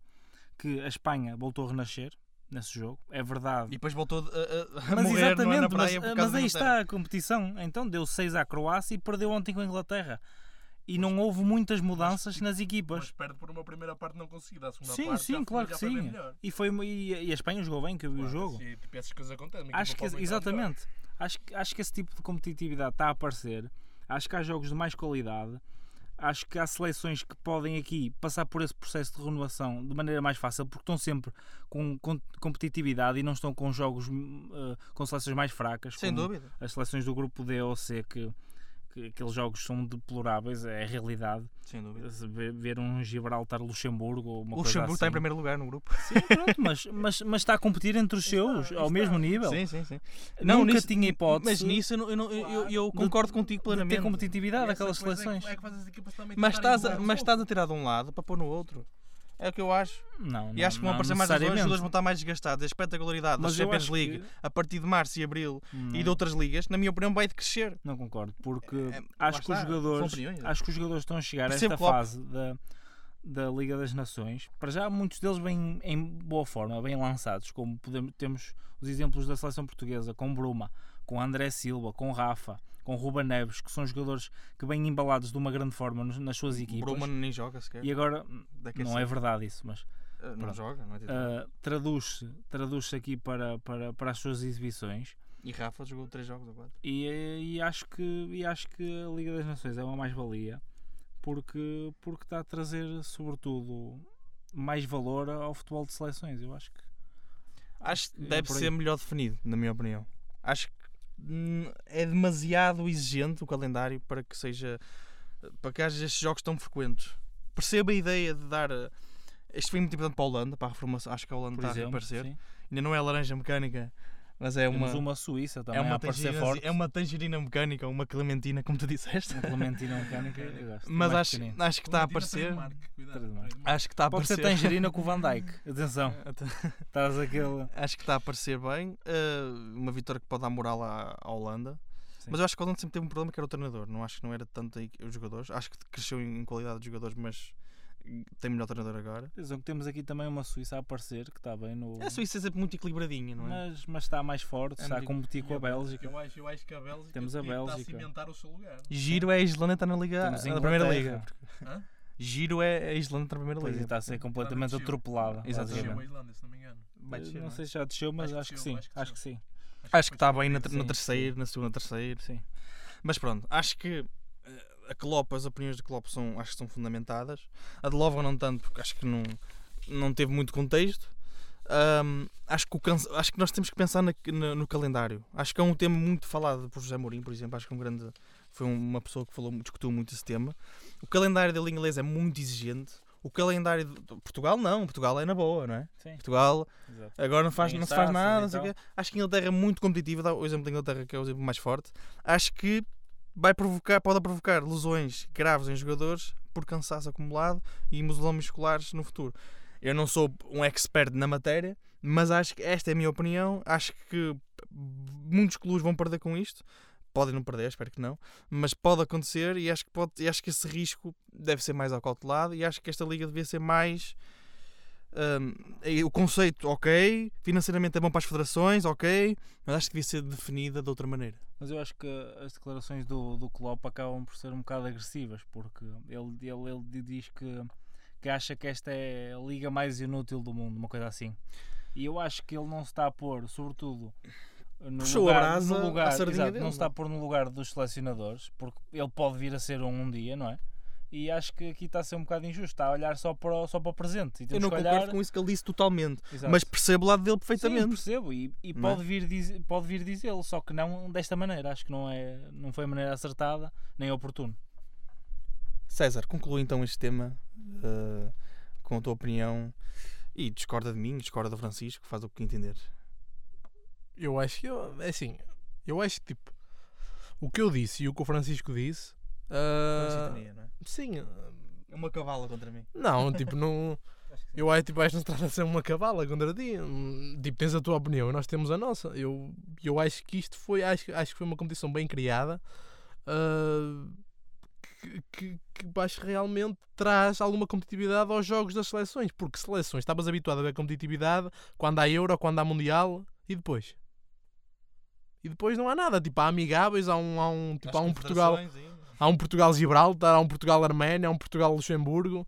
que a Espanha voltou a renascer nesse jogo. É verdade. E depois voltou a, a, Mas morrer não é, exatamente, na praia mas, mas aí está a competição. Então deu 6 à Croácia e perdeu ontem com a Inglaterra. E não houve muitas mudanças nas equipas. Mas perde por uma primeira parte não conseguida. A segunda Sim, parte sim, foi- claro que sim. E, foi, e, e a Espanha jogou bem, que eu vi o Claro, jogo. sim, tipo, essas coisas acontecem. Acho que, exatamente. Acho, que- acho que esse tipo de competitividade está a aparecer. Acho que há jogos de mais qualidade. Acho que há seleções que podem aqui passar por esse processo de renovação de maneira mais fácil, porque estão sempre com, com competitividade e não estão com jogos eh, com seleções mais fracas, Sem como dúvida. as seleções do grupo D ou C, que, que aqueles jogos são deploráveis, é a realidade. Sem dúvida. Ver, um Gibraltar-Luxemburgo ou uma O coisa Luxemburgo está em assim. primeiro lugar no grupo. Sim, pronto, mas, mas, mas está a competir entre os seus, está, ao está. mesmo nível. Sim, sim, sim. Nunca nisso- tinha hipótese Mas nisso eu, não- eu, não- eu- eu- de- concordo contigo de ter plenamente. competitividade E essa aquelas é que- seleções. É que equipas também Mas estás, a, mas estás a tirar de um lado para pôr no outro. É o que eu acho. Não, E não, acho que vão aparecer mais lesões, os necessariamente. jogadores vão estar mais desgastados. A espetacularidade da Mas eu Champions acho League que- a partir de março e abril e Não, de outras ligas, na minha opinião, vai decrescer. não concordo, porque É, acho lá que os está, jogadores opiniões. acho que os jogadores estão a chegar a Percebo esta Klopp. fase da, da Liga das Nações. Para já muitos deles vêm em boa forma, bem lançados, como podemos, temos os exemplos da seleção portuguesa, com Bruma, com André Silva, com Rafa, com Ruba Neves, que são jogadores que vêm embalados de uma grande forma nas suas equipas. Bruma nem joga sequer. E agora, Daqui não é verdade isso, mas Uh, Não joga, não é uh, traduz-se traduz aqui para, para, para as suas exibições. E Rafa jogou 3 jogos ou 4. E, e acho que, e acho que a Liga das Nações é uma mais-valia porque, porque está a trazer, sobretudo, mais valor ao futebol de seleções. Eu acho que Acho que é deve aí. ser melhor definido, na minha opinião. Acho que é demasiado exigente o calendário para que seja para que haja estes jogos tão frequentes. Percebo a ideia de dar este foi muito importante para a Holanda, para a reformação. Acho que a Holanda por está a exemplo, reaparecer. sim. Ainda não é laranja mecânica, mas é uma, temos uma Suíça também é uma, tangerina, forte. é uma tangerina mecânica, uma clementina, como tu disseste. Uma Clementina mecânica. eu gosto, Mas acho, pequenino. acho que está a aparecer. Acho que está a Pode ser aparecer. tangerina com o Van Dijk. Atenção, estás aquele. Acho que está a aparecer bem. uh, uma vitória que pode dar moral à, à Holanda. Sim. Mas eu acho que a Holanda sempre teve um problema que era o treinador. Não acho que não era tanto aí os jogadores. Acho que cresceu em qualidade de jogadores, mas tem melhor treinador agora. Atenção que temos aqui também uma Suíça a aparecer que está bem no. A Suíça é sempre muito equilibradinha, não é? Mas, mas está mais forte, É está a competir com a Bélgica. Eu acho, eu acho que a Bélgica Temos a está Bélgica. a cimentar o seu lugar. Giro é a Islândia está na Liga na primeira liga. Hã? Giro é a Islândia está na primeira e liga. está a ser completamente desceu. atropelada. Exatamente. Desceu a Islândia, se não me engano. Vai descer, não não é? sei se já desceu, mas Acho que acho que desceu, sim. acho que Acho que sim. Acho que está bem na, no terceiro, na segunda, terceiro. Sim. Mas pronto, acho que eh, a Klopp, as opiniões de Klopp são, acho que são fundamentadas. A de Lovren não tanto, porque acho que não, não teve muito contexto. Ahm, acho, que o acho que nós temos que pensar na- na- no calendário. Acho que é um tema muito falado por José Mourinho, por exemplo. Acho que é um grande, foi uma pessoa que falou, discutiu muito esse tema. O calendário da Liga Inglesa é muito exigente. O calendário de Portugal não, Portugal é na boa, não é? Sim. Portugal Exato. Agora não, faz, Tem não se faz nada. e não sei o tal. quê. Acho que a Inglaterra é muito competitiva. Dá o exemplo da Inglaterra, que é o exemplo mais forte. Acho que vai provocar, pode provocar lesões graves em jogadores por cansaço acumulado e lesões musculares no futuro. Eu não sou um expert na matéria, mas acho que esta é a minha opinião. Acho que muitos clubes vão perder com isto. Podem não perder, espero que não, mas pode acontecer e acho que, pode, e acho que esse risco deve ser mais acautelado e acho que esta liga devia ser mais E o conceito, ok, financeiramente é bom para as federações, ok, mas acho que devia ser definida de outra maneira. Mas eu acho que as declarações do, do Klopp acabam por ser um bocado agressivas, porque ele, ele, ele diz que, que acha que esta é a liga mais inútil do mundo, uma coisa assim. E eu acho que ele não se está a pôr, sobretudo, no Puxou a lugar, brasa no lugar exato, dele, não se está a é? pôr no lugar dos selecionadores, porque ele pode vir a ser um um dia, não é? E acho que aqui está a ser um bocado injusto, está a olhar só para o, só para o presente. E Eu não que concordo olhar... com isso que ele disse totalmente, Exato. mas percebo o lado dele Sim, perfeitamente. percebo e, e é? pode, vir diz, pode vir dizê-lo, só que não desta maneira. Acho que não, é, não foi a maneira acertada nem oportuno. César, conclui então este tema uh, com a tua opinião e discorda de mim, discorda do Francisco, faz o que entender. Eu acho que, eu- é assim, eu acho que tipo, O que eu disse e o que o Francisco disse. Ah, Sintonia, não é? sim. ah, É uma cavala contra mim. Não, tipo, não. Eu acho tipo, acho que não se trata de ser uma cavala contra ti. Tipo, tens a tua opinião e nós temos a nossa. Eu, eu acho que isto foi. Acho, acho que foi uma competição bem criada. ah, que, que, que acho que realmente traz alguma competitividade aos jogos das seleções. Porque seleções, estavas habituado a ver competitividade quando há Euro, quando há Mundial e depois. E depois não há nada. Tipo, há amigáveis, há um, há um, tipo, há um Portugal. Há um Portugal-Gibraltar, há um Portugal-Arménia, há um Portugal-Luxemburgo.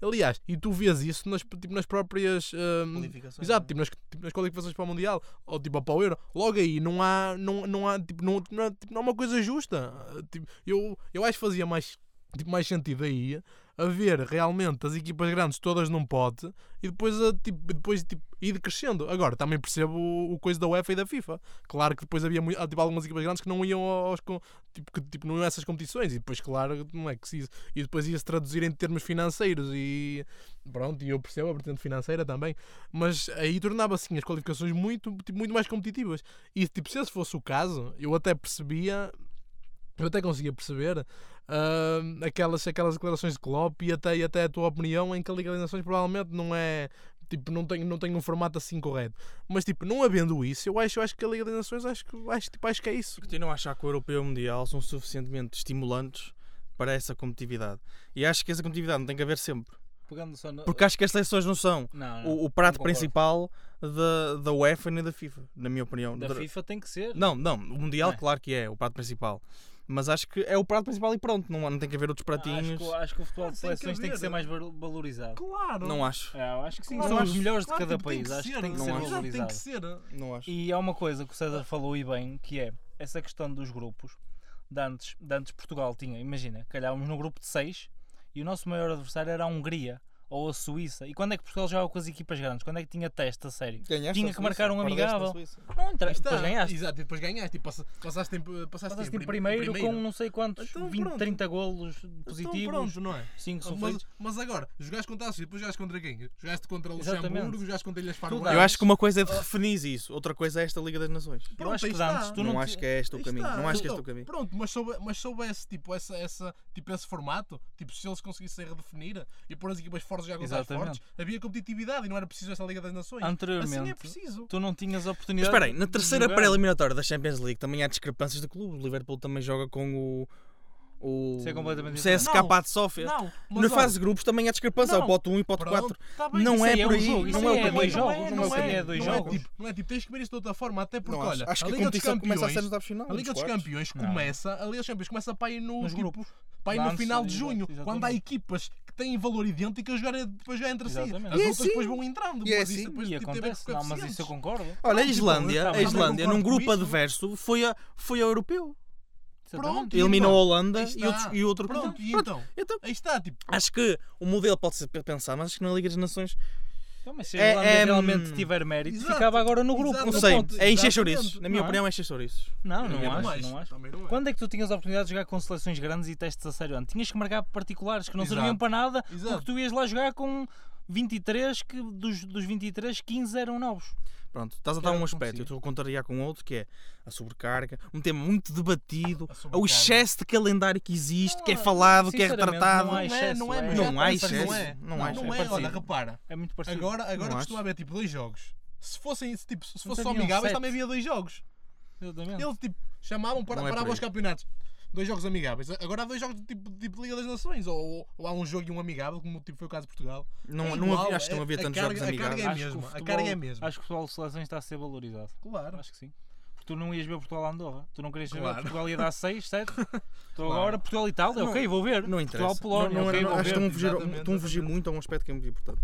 Aliás, e tu vês isso nas, tipo, nas próprias. hum, Qualificações, Exato, é? tipo nas, tipo nas qualificações para o Mundial ou tipo para o Euro. Logo aí não há, não, não há tipo, não, não, tipo, não é uma coisa justa. Tipo, eu, eu acho que fazia mais, tipo, mais sentido aí a ver realmente as equipas grandes todas num pote e depois, a, tipo, depois tipo, ir crescendo. Agora também percebo o, o coisa da UEFA e da FIFA. Claro que depois havia há, tipo, algumas equipas grandes que não iam aos tipo, que, tipo, não iam a essas competições e depois, claro, não é que se e depois ia-se traduzir em termos financeiros e pronto, e eu percebo a vertente financeira também, mas aí tornava assim as qualificações muito, tipo, muito mais competitivas. E tipo, se esse fosse o caso, eu até percebia, eu até conseguia perceber ah, aquelas, aquelas declarações de Klopp e até, e até a tua opinião em que a Liga das Nações provavelmente não é. Tipo, não tem, não tem um formato assim correto. Mas, tipo, não havendo isso, eu acho, eu acho que a Liga das Nações acho, que- acho, tipo, acho que é isso. Continuo a achar que o Europeu e o Mundial são suficientemente estimulantes para essa competitividade. E acho que essa competitividade não tem que haver sempre. No... Porque acho que as seleções não são Não, não, o, o prato principal da, da UEFA nem da FIFA, na minha opinião. Da Da- FIFA tem que ser. Não, não, o Mundial, É. claro que é o prato principal. Mas acho que é o prato principal e pronto, não, não tem que haver outros Acho pratinhos. que, acho que o futebol de Ah, tem que seleções tem que ser mais val- valorizado. Claro! Não acho. É, eu acho que sim, Claro, são acho- os melhores de Claro, cada tipo, tem país. Acho que tem que não ser acho. Exato, tem valorizado. que ser. Não acho. E há uma coisa que o César falou e bem, que é essa questão dos grupos. De antes, de antes Portugal tinha, imagina, calhávamos no grupo de 6 e o nosso maior adversário era a Hungria ou a Suíça. E quando é que Portugal jogava com as equipas grandes? Quando é que tinha teste a sério? Ganhaste Tinha a que Suíça, marcar um amigável. Suíça. Não interessa, está. depois ganhaste. Exato, e depois ganhaste. Passa- passaste em, passaste Passaste em, em prim- primeiro, com não sei quantos, Então 20, pronto. 30 golos Então positivos, pronto, não é? 5 Mas, mas agora, jogaste contra a Suíça, depois jogaste contra quem? Jogaste contra Exatamente. Luxemburgo, jogaste contra Ilhas Faroe. Eu acho que uma coisa é definir isso, outra coisa é esta Liga das Nações. Eu acho que antes tu não, não, acho que é este o caminho. está. Não acho que este é Então, o caminho. Pronto, mas, soube, mas soubesse tipo, essa, essa, tipo, esse formato, tipo, se eles conseguissem redefinir e pôr as equipas fortes já contra Exatamente. fortes, havia competitividade e não era preciso essa Liga das Nações. Anteriormente, Assim é preciso. tu não tinhas a Mas oportunidade espera aí, na terceira jogar. pré-eliminatória da Champions League também há discrepâncias de clube. O Liverpool também joga com o. O, Isso é completamente. CSKA de Sofia. Não, mas Na fase de grupos também há discrepância. Há o Não. pote 1 e o pote pronto, 4. tá bem, Não isso é aí é por um aí. jogo, isso Não é aí o é caminho. dois jogos, não é, não não é é, dois não é jogos. tipo, não é tipo, tens que ver isto de outra forma, até porque, Não olha, acho que a Liga dos começa a ser Campeões, final. a Liga dos. Campeões Não. começa, a Liga dos Campeões começa para ir no, Nos tipo, grupos. para ir no final de junho, quando há equipas têm valor idêntico a jogar, depois jogar entre si. As Exatamente. E é outras assim. depois vão entrando. E é assim. depois E a acontece, não, mas isso eu concordo. Olha, a Pronto, Islândia, então, a Islândia num grupo adverso foi, a, foi ao europeu. Exatamente. E, Eliminou a irmão, Holanda e, está. outros, e outro Pronto, e Pronto. então? Então, Aí está, tipo, acho que o modelo pode ser pensado, mas acho que na Liga das Nações Então, mas se É- a Irlanda é, realmente hum, tiver mérito, exato, ficava agora no grupo. exato. não sei, ponto. é encher chouriços. Na minha Não é? opinião, é encher chouriços. Não, não acho, não acho. Não é. Quando é que tu tinhas a oportunidade de jogar com seleções grandes e testes a sério? antes? Tinhas que marcar particulares que não Exato. serviam para nada, Exato. porque tu ias lá jogar com 23, que dos, dos 23, 15 eram novos. Pronto, estás a dar um aspecto, eu estou a contrariar com outro que é a sobrecarga, um tema muito debatido, A o excesso de calendário que existe, que é Não, falado, que é retratado. não há Não é, excesso, não é, é- Não há excesso, Não é, não Não, não é é, olha, repara. É muito parecido. Agora, agora Não costuma haver tipo dois jogos. Se fossem, se, tipo, se fosse só amigáveis, também havia dois jogos. Exatamente. Eles tipo, chamavam para, Não é para por os campeonatos. Dois jogos amigáveis. Agora há dois jogos tipo, tipo Liga das Nações. Ou, ou há um jogo e um amigável, como tipo, foi o caso de Portugal. Não, É não havia, acho que não é- havia a tantos carga- jogos a carga amigáveis. é Acho que o mesma, a carga é a mesma. Acho que o futebol de seleções está a ser valorizado. Claro. Acho que sim. Porque tu não ias ver Portugal-Andorra. Tu não querias ver Claro. Portugal ia dar 6, 7. Tu Claro. agora Portugal-Itália, Não- ok, vou ver. Não interessa. Portugal-Polónia, Não, não, ok, não, vou acho que ver. estão a fugir, muito a um aspecto que é muito importante.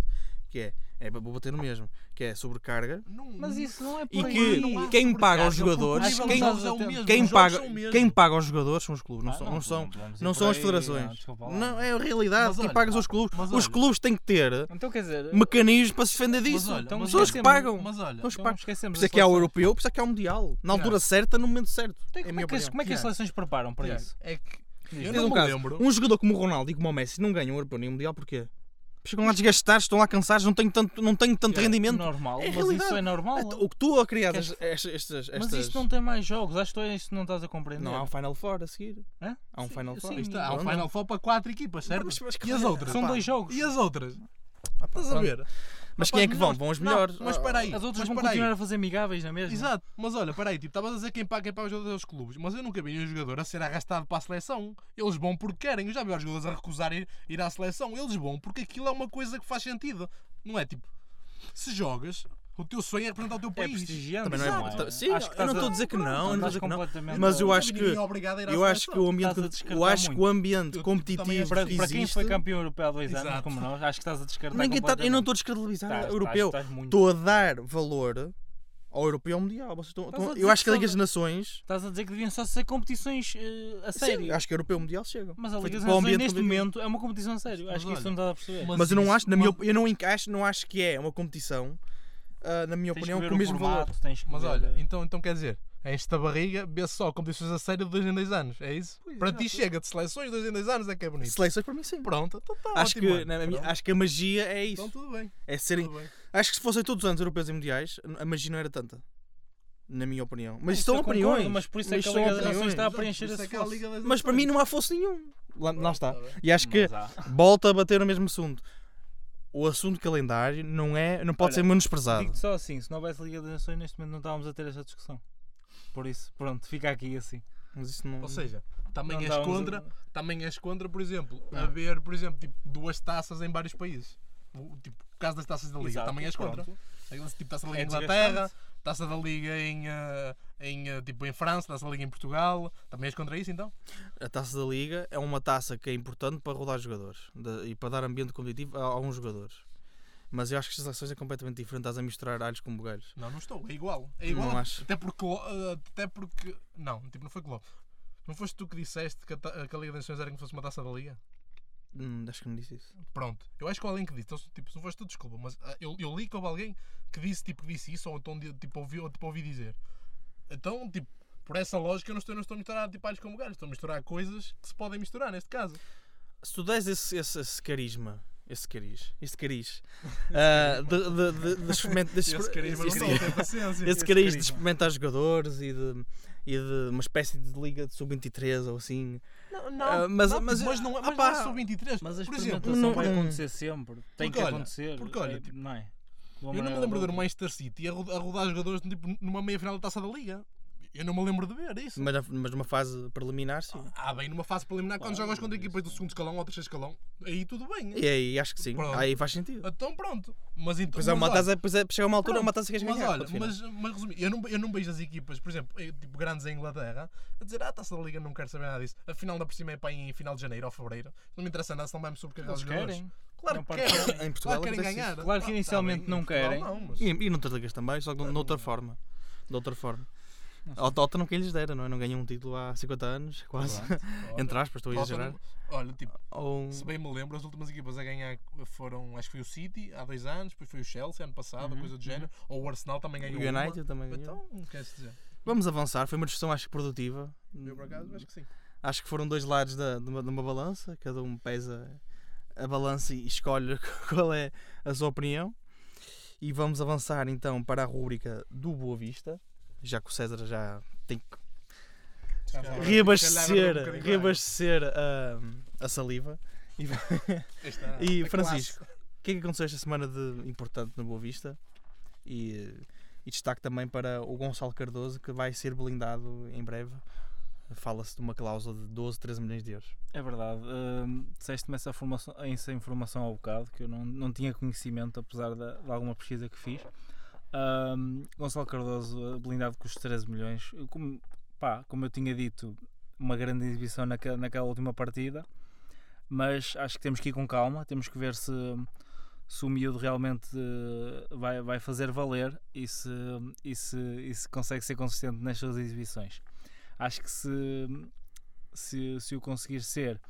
Que é, é vou bater no mesmo, que é sobrecarga. Não- Mas isso não é por E aí. que quem paga aos jogadores, quem- Quem paga, quem paga aos jogadores são os clubes, não Ah, são, não, não são, não são as aí, federações. não, é a realidade. Mas Quem olha, paga são os clubes. mas Os olha- clubes têm que ter Então quer dizer, mecanismos para se defender Mas disso. olha, então mas São os que pagam. Mas olha, os então pagam. esquecemos Por isso é que há o europeu, por isso é que há o mundial. Na altura certa, no momento certo. Então, É como, é que, as- opinião. como é que as seleções preparam para isso? é que eu não um me caso, lembro. Um jogador como o Ronaldo e como o Messi não ganham o europeu nem o mundial, porquê? Chegam lá desgastados, estão lá cansados, não tenho tanto, não tenho tanto Yeah. rendimento. Normal, É mas realidade. isso é normal. O que tu a criar Queres- estas, estas, Mas isto não tem mais jogos, acho que tu é isto que não estás a compreender. Não há um Final Four a seguir. Hã? Há um Sim, Final Four. sim. Está, há um Final. Four para quatro equipas, certo? Mas- mas que e as outras? São Pá. dois jogos. E as outras? Ah, pá, Estás a pronto. ver? Mas Ah, quem é que vão? não, Vão os não, melhores. mas Ah, espera aí. As outras mas vão espera aí. continuar a fazer amigáveis, não é mesmo? Exato, mas olha, peraí, tipo, estavas a dizer quem paga, quem paga os jogadores aos clubes, mas eu nunca vi um jogador a ser arrastado para a seleção. Eles vão porque querem. Eu já vi os jogadores a recusar ir, ir à seleção. Eles vão porque aquilo é uma coisa que faz sentido. Não é tipo, se jogas, o teu sonho é representar o teu É país. prestigiante. Também não é- tá- sim, Acho que eu não estou a dizer que não, não estou a dizer que não. Mas eu acho que- Eu acho que o ambiente, eu acho que o ambiente competitivo Para, para quem existe, foi campeão europeu há dois anos, Exato. como nós, acho que estás a descartar ninguém tá, eu não estou a descredibilizar Estás, o europeu. estás- estás muito- Estou a dar valor ao europeu ao mundial. Vocês estão- estão- eu acho que a Liga das Nações, Estás a dizer que deviam só ser competições eh, a sério. sim, acho que europeu e mundial chegam. Mas a Liga tipo das para o Nações neste competitivo. momento é uma competição a sério. Mas Acho que isso não estás a perceber. mas- Mas eu não acho, na uma- minha, eu não encaixo, não acho que é uma competição, ah, na minha Tens opinião, com o mesmo valor. formato, tens que Mas ver, olha, eh, então, então quer dizer, esta barriga vê-se só competições a sério de 2 em 2 anos, é isso? Pois, Para ti exato. chega de seleções, 2 em 2 anos é que é bonito. Seleções para mim sim. Pronto, então tá Acho ótimo, que, na minha- acho que a magia é isso. então tudo bem. É serem, Tudo bem. acho que se fossem todos os anos europeus e mundiais, a magia não era tanta. Na minha opinião. Mas isso isto são eu concordo, opiniões. Mas por isso é que a Liga das opiniões. Nações está a preencher isso é esse a fosso. Mas para mim não há fosso nenhum. Lá, lá está. Tá. E acho que volta a bater no mesmo assunto. O assunto calendário não, é, não pode Olha, ser menosprezado. Digo-te só assim, se não houvesse Liga das Nações, neste momento não estávamos a ter esta discussão. Por isso, pronto, fica aqui assim. Mas isso não... Ou seja, também Não és estávamos a- contra, também és contra, por exemplo, Não. haver, por exemplo, tipo, duas taças em vários países. O, tipo, o caso das taças da Liga, Exato, também és contra. pronto. Aqueles, Tipo, taça da Liga É Inglaterra. Taça da Liga em, eh, em, eh, tipo, em França, taça da Liga em Portugal. Também és contra isso então? A taça da Liga é uma taça que é importante para rodar jogadores e para dar ambiente competitivo a alguns jogadores. Mas eu acho que as seleções é completamente diferente. Estás a misturar alhos com bugalhos. Não, não estou. É igual. É igual. Não acho. Até porque. eh, Até porque. Não, tipo, não foi Klopp. Não foste tu que disseste que a, que a Liga das Nações era se fosse uma taça da Liga? Hum, acho que não disse isso. Pronto. Eu acho que alguém que disse. Então, tipo, se não foste tu, desculpa. Mas ah, eu, eu li que houve alguém que disse, tipo, que disse isso ou então tipo, ouvi, ou, tipo, ouvi dizer. Então, tipo, por essa lógica eu não estou, não estou a misturar tipo, alhos com bugalhos. Estou a misturar coisas que se podem misturar neste caso. Se tu des esse, esse, esse carisma, esse cariz, este cariz, ah, de, de, de, Esse carisma não esse- paciência. esse cariz de experimentar jogadores e de, e de uma espécie de liga de sub-23 ou assim. Não, não, Ah, mas- não, mas- mas, não, é- ah, mas pá. não é só 23. Mas a por experimentação exemplo, não- vai acontecer sempre. Tem Porque que olha, acontecer. porque olha, é, tipo, não é? Eu não me lembro de o Manchester City a ro- a rodar jogadores tipo, numa meia final da taça da Liga. Eu não me lembro de ver isso. Mas, mas numa fase preliminar, sim. Ah, bem, numa fase preliminar, quando Claro, jogas contra isso. equipas do segundo escalão ou terceiro escalão, aí tudo bem. E aí acho que sim. Pronto. Aí faz sentido. Então pronto. Mas então. Pois é, mas uma olha, taça, pois é, chega uma altura, pronto, uma taça que queres Mas ganhar. olha, mas, mas resumindo, eu não, eu não vejo as equipas, por exemplo, eh, tipo grandes em Inglaterra, a dizer, ah, a taça da Liga não quero saber nada disso. A final da por cima é para em final de janeiro ou fevereiro. Não me interessa nada, senão vai-me sobrecarregar os jogadores. querem. Claro Não que parte- querem. Em Portugal claro que querem ganhar. Claro que inicialmente não querem. Não. E, e noutras ligas também, só que de outra forma. De outra forma. Ao Tottenham quem lhes dera, não é? Não ganham um título há 50 anos, quase. Olha, Entre aspas, estou a exagerar. Olha, tipo, Ou... se bem me lembro, as últimas equipas a ganhar foram, acho que foi o City há dois anos, depois foi o Chelsea ano passado, Uhum, coisa do género, ou o Arsenal também O ganhou. United também uma. ganhou. Então, queres dizer? Vamos avançar, foi uma discussão acho que produtiva. Eu por acaso acho que sim. Acho que foram dois lados da, de, uma, de uma balança, cada um pesa a balança e escolhe qual é a sua opinião. E vamos avançar então para a rúbrica do Boa Vista, já que o César já tem que reabastecer, um reabastecer a, a saliva. E, E, a Francisco, o que é que aconteceu esta semana de importante na Boa Vista? E, e destaque também para o Gonçalo Cardoso, que vai ser blindado em breve. Fala-se de uma cláusula de 12, 13 milhões de euros. É verdade. Hum, Disseste-me essa, formação- essa informação ao bocado, que eu não, não tinha conhecimento, apesar de, de alguma pesquisa que fiz. Hum, Gonçalo Cardoso, blindado com os 13 milhões. Como, pá, como eu tinha dito, uma grande exibição naquela, naquela última partida, mas acho que temos que ir com calma, temos que ver se, se o miúdo realmente uh, vai, vai fazer valer e se, e, se, e se consegue ser consistente nas suas exibições. Acho que se, se, se o conseguir ser,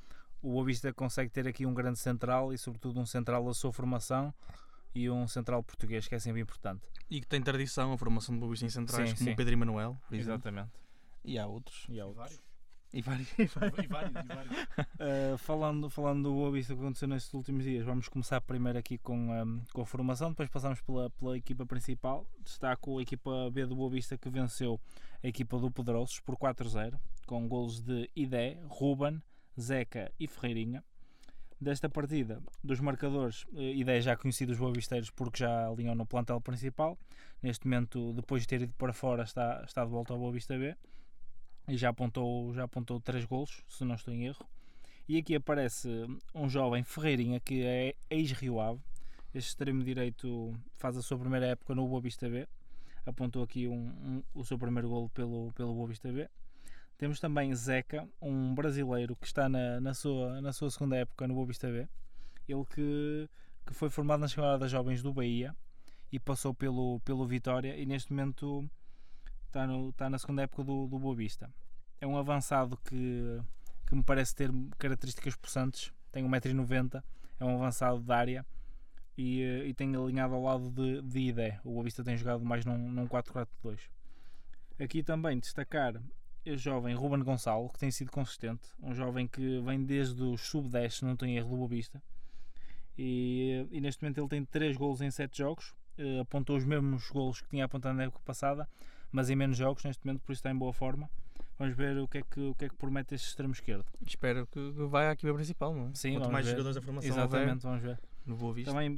o Boa Vista consegue ter aqui um grande central e, sobretudo, um central da sua formação e um central português, que é sempre importante. E que tem tradição a formação de Vista em centrais, Sim, como sim. o Pedro Emanuel. Exatamente. E há outros. E há outros. E vários. E vários, e vários. Uh, falando, falando do Boa Vista que aconteceu nestes últimos dias, vamos começar primeiro aqui com, um, com a formação, depois passamos pela, pela equipa principal. Destaco a equipa B do Boa Vista que venceu a equipa do Pedrosos por 4-0, com golos de Idé, Ruben, Zeca e Ferreirinha. Desta partida, dos marcadores, eh, Idé já conhecido dos boavisteiros porque já alinhou no plantel principal. Neste momento, depois de ter ido para fora, está, está de volta ao Boa Vista B e já apontou, já apontou 3 golos, se não estou em erro. E aqui aparece um jovem Ferreirinha que é ex-Rio Ave. Este extremo direito faz a sua primeira época no Boa Vista B. Apontou aqui um, um, o seu primeiro golo pelo, pelo Boa Vista B. Temos também Zeca, um brasileiro que está na, na, sua, na sua segunda época no Boa B. Ele que, que foi formado na Escola das Jovens do Bahia e passou pelo, pelo Vitória e neste momento está, no, está na segunda época do, do Boa Vista. É um avançado que, que me parece ter características possantes, tem 1,90m, é um avançado de área e, eh, e tem alinhado ao lado de, de Idé. O Boa Vista tem jogado mais num, num 4-4-2. Aqui também destacar jovem Ruben Gonçalo, que tem sido consistente, um jovem que vem desde os sub-10, se não tenho erro, do Boa Vista. E, e, neste momento ele tem 3 golos em 7 jogos, uh, apontou os mesmos golos que tinha apontado na época passada, mas em menos jogos neste momento, por isso está em boa forma. Vamos ver o que é que, o que, é que promete este extremo esquerdo. Espero que vai à equipa principal, não é? Sim, Quanto mais ver. jogadores da formação Exatamente, vamos ver. No Boa Vista. Também,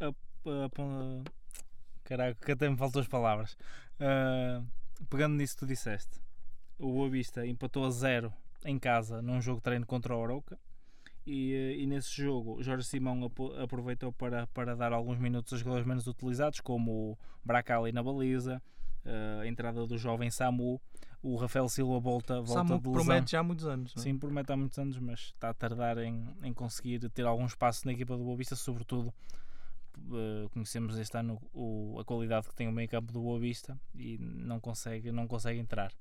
a, a, a, caraca, que até me faltou as palavras. Uh, pegando nisso que tu disseste, o Boa Vista empatou a zero em casa num jogo de treino contra o Oroca. E, e, nesse jogo Jorge Simão aproveitou para, para dar alguns minutos a jogadores menos utilizados, como o Bracali na baliza, a entrada do jovem Samu, o Rafael Silva volta, volta Samu de lesão. promete já há muitos anos. Não é? Sim, promete há muitos anos, mas está a tardar em, em conseguir ter algum espaço na equipa do Boa Vista, sobretudo uh, conhecemos este ano o, a qualidade que tem o meio campo do Boa Vista e não consegue, não consegue entrar.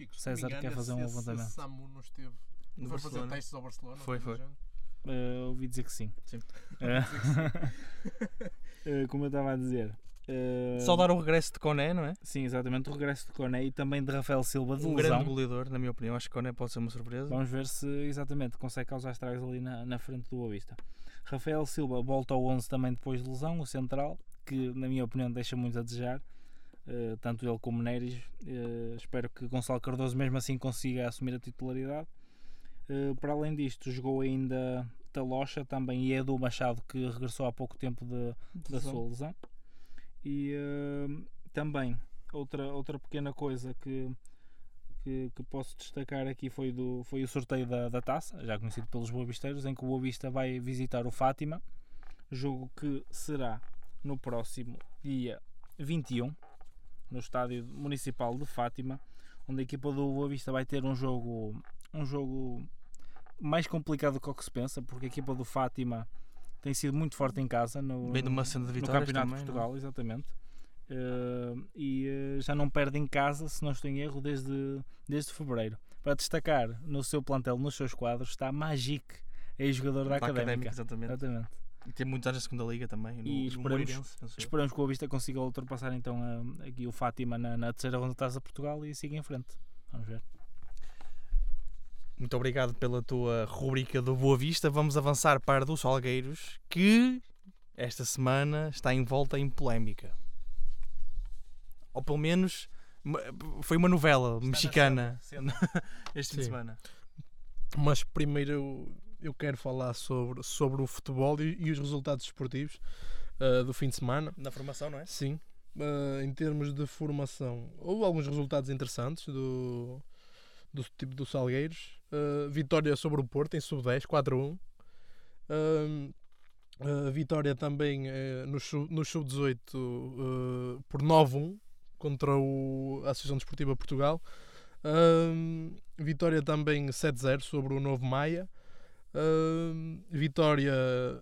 Chico, César engano, quer fazer um levantamento. Esse Samu não esteve. No foi fazer testes ao Barcelona? Foi, foi. Uh, ouvi dizer que sim. Sim. Uh, como eu estava a dizer. uh, Saudar o regresso de Coné, não é? Sim, exatamente. O regresso de Coné e também de Rafael Silva de Um lesão. grande goleador, na minha opinião. Acho que Coné pode ser uma surpresa. Vamos ver se exatamente consegue causar estragos ali na, na frente do Boa Vista. Rafael Silva volta ao 11 também depois de lesão, o central, que na minha opinião deixa muito a desejar. Uh, tanto ele como Neres. Uh, espero que Gonçalo Cardoso mesmo assim consiga assumir a titularidade. Uh, para além disto, jogou ainda Talocha também e Edu Machado, que regressou há pouco tempo de, da Lesão. sua lesão. E também outra, outra pequena coisa que, que, que posso destacar aqui foi, do, foi o sorteio da, da taça, já conhecido pelos Boavisteiros, em que o Boa Vista vai visitar o Fátima, jogo que será no próximo dia 21, no estádio municipal de Fátima, onde a equipa do Boa Vista vai ter um jogo, um jogo mais complicado do que o que se pensa, porque a equipa do Fátima tem sido muito forte em casa no, Vem de uma cena de no Campeonato também, de não é? Portugal, exatamente. Uh, e uh, já não perde em casa, se não estou em erro, desde, desde fevereiro. Para destacar no seu plantel, nos seus quadros, está Magic, ex-jogador da Da Académica. exatamente. Exatamente. E tem muitos anos na segunda liga também. No, E no penso eu. Esperamos que o Boa Vista consiga ultrapassar então aqui o Fátima na, na terceira ronda da Taça de Portugal e siga em frente. Vamos ver. Muito obrigado pela tua rubrica do Boa Vista. Vamos avançar para do Salgueiros, que esta semana está envolta em polémica. Ou pelo menos foi uma novela mexicana este fim de semana. Mas primeiro eu, quero falar sobre, sobre o futebol e, e os resultados esportivos ah, do fim de semana. Na formação, não é? Sim, ah, em termos de formação, houve alguns resultados interessantes do, do tipo do Salgueiros. Ah, vitória sobre o Porto em sub-10, 4-1. Ah, ah, vitória também eh, no, no sub-18 ah, por 9-1 contra o, a Associação Desportiva Portugal. Ah, vitória também 7-0 sobre o Novo Maia. Uh, vitória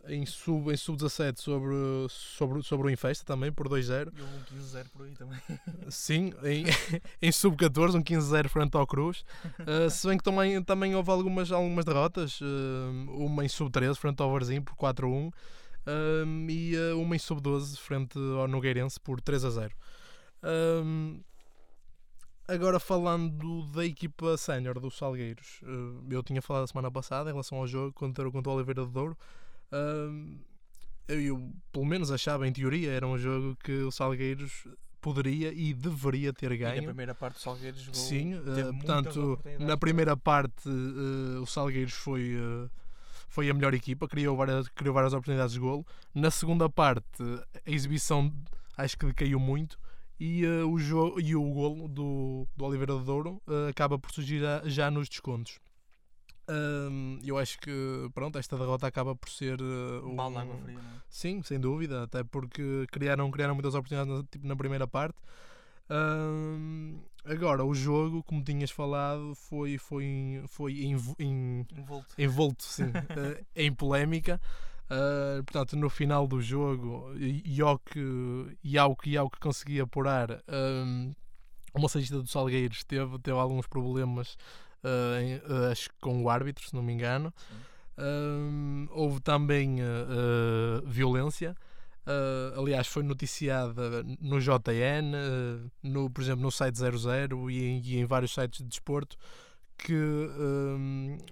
em sub em sub-17 sobre, sobre, sobre o Infesta também por 2-0. E houve um 15-0 por aí também. Sim, em, em sub-14, um 15-0 frente ao Cruz. Uh, se bem que também, também houve algumas, algumas derrotas, uh, uma em sub-13 frente ao Varzim por 4-1 um, e uh, uma em sub-12 frente ao Nogueirense por 3-0. Agora falando da equipa sénior dos Salgueiros, uh, eu tinha falado a semana passada em relação ao jogo contra, contra o Oliveira do Douro. Uh, eu, eu, pelo menos achava em teoria era um jogo que o Salgueiros poderia e deveria ter ganho. E na primeira parte o Salgueiros jogou, Sim, uh, portanto, na primeira parte uh, o Salgueiros foi, uh, foi a melhor equipa, criou várias, criou várias oportunidades de golo. Na segunda parte, a exibição acho que decaiu muito e, o, jogo, e o golo do, do Oliveira do Douro acaba por surgir já, já nos descontos. Um, eu acho que pronto, esta derrota acaba por ser uh, um balde água fria, não é? Sim, sem dúvida, até porque criaram, criaram muitas oportunidades na, tipo, na primeira parte. Um, agora, o jogo, como tinhas falado, foi, foi, foi envolto. envolto sim, uh, em polémica. Uh, portanto, no final do jogo, e, ao, que, e, ao, que, e ao que conseguia apurar, um, o massagista do Salgueiros teve, teve alguns problemas uh, acho que com o árbitro, se não me engano. Uh, houve também uh, violência. aliás, foi noticiada no JN, no, por exemplo, no site 00 e em, e em vários sites de desporto que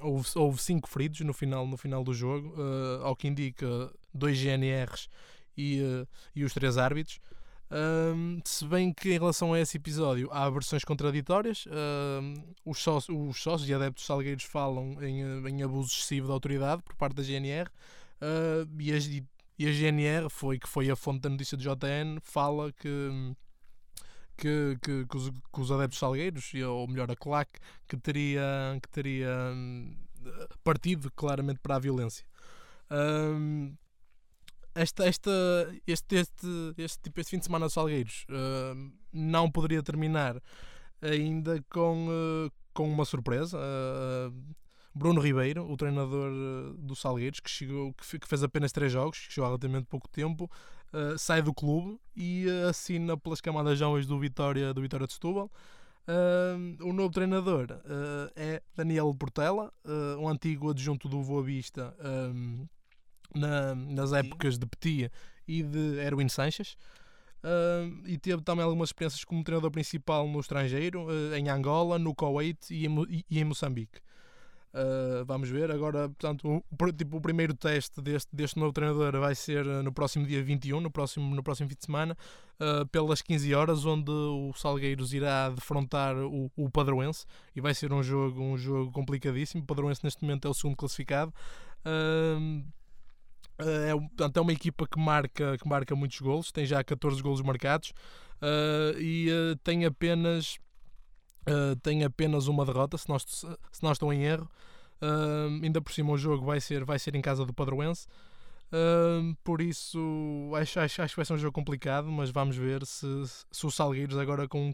houve, houve cinco feridos no final, no final do jogo, ao que indica dois GNRs e, e os três árbitros. Um, se bem que em relação a esse episódio há versões contraditórias, um, os, sócios, os sócios e adeptos salgueiros falam em, em, abuso excessivo da autoridade por parte da GNR uh, e, a, e, a, GNR, foi, que foi a fonte da notícia do JN, fala que, que, que, que, os, que os, adeptos salgueiros, ou melhor a CLAC, que teria, que teria partido claramente para a violência. Um, esta, esta, este, este, este, tipo, este fim de semana de Salgueiros uh, não poderia terminar ainda com, uh, com uma surpresa. Uh, Bruno Ribeiro, o treinador do Salgueiros, que, chegou, que fez apenas três jogos, que chegou há relativamente pouco tempo, sai do clube e assina pelas camadas jovens do Vitória, do Vitória de Setúbal. o novo treinador é Daniel Portela, um antigo adjunto do Boa Vista na, nas épocas de Petia e de Erwin Sanches. Uh, e teve também algumas experiências como treinador principal no estrangeiro, uh, em Angola, no Kuwait e em, e em Moçambique. Uh, vamos ver. Agora, portanto, o, tipo, o primeiro teste deste, deste novo treinador vai ser no próximo dia 21, no próximo, no próximo fim de semana, pelas 15 horas, onde o Salgueiros irá defrontar o, o Padroense e vai ser um jogo, um jogo complicadíssimo. O Padroense, neste momento, é o segundo classificado. Uh, é, portanto, é uma equipa que marca, que marca muitos golos, tem já 14 golos marcados uh, e uh, tem apenas uh, tem apenas uma derrota, se nós, se nós estão em erro. ainda por cima o jogo vai ser, vai ser em casa do Padroense. por isso acho, acho, acho que vai ser um jogo complicado, mas vamos ver se, se o Salgueiros agora com,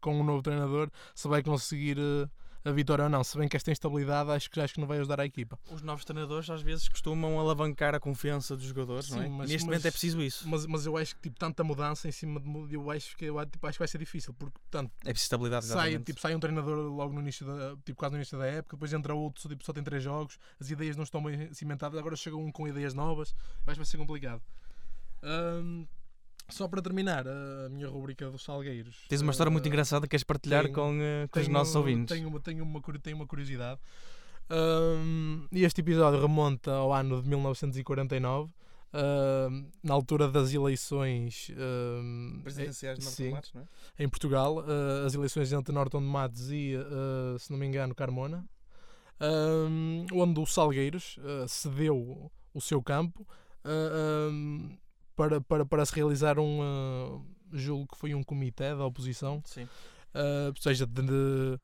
com um novo treinador se vai conseguir a vitória ou não. Se bem que esta instabilidade acho que, acho que não vai ajudar a equipa. Os novos treinadores às vezes costumam alavancar a confiança dos jogadores, Sim, não é? Mas, Neste mas, momento é preciso isso. Mas, mas eu acho que tipo, tanta mudança em cima de eu acho que, eu, tipo, acho que vai ser difícil, porque tanto é preciso estabilidade. Sai, tipo, sai um treinador logo no início da, tipo, quase no início da época, depois entra outro, tipo, só tem três jogos, as ideias não estão bem cimentadas, agora chega um com ideias novas, acho que vai ser complicado. Só para terminar a minha rubrica dos Salgueiros. Tens uma história uh, muito engraçada que queres partilhar tenho, com, uh, com tenho, os nossos ouvintes. Tenho, uma, tenho, uma, tenho uma curiosidade. Um, este episódio remonta ao ano de 1949. Uh, na altura das eleições uh, presidenciais de Norton Matos, não é? em Portugal, uh, as eleições entre Norton de Matos e, se não me engano, Carmona, onde o Salgueiros cedeu o seu campo para, para, para se realizar um. Uh, julgo que foi um comitê da oposição, Sim. Uh, seja de, de,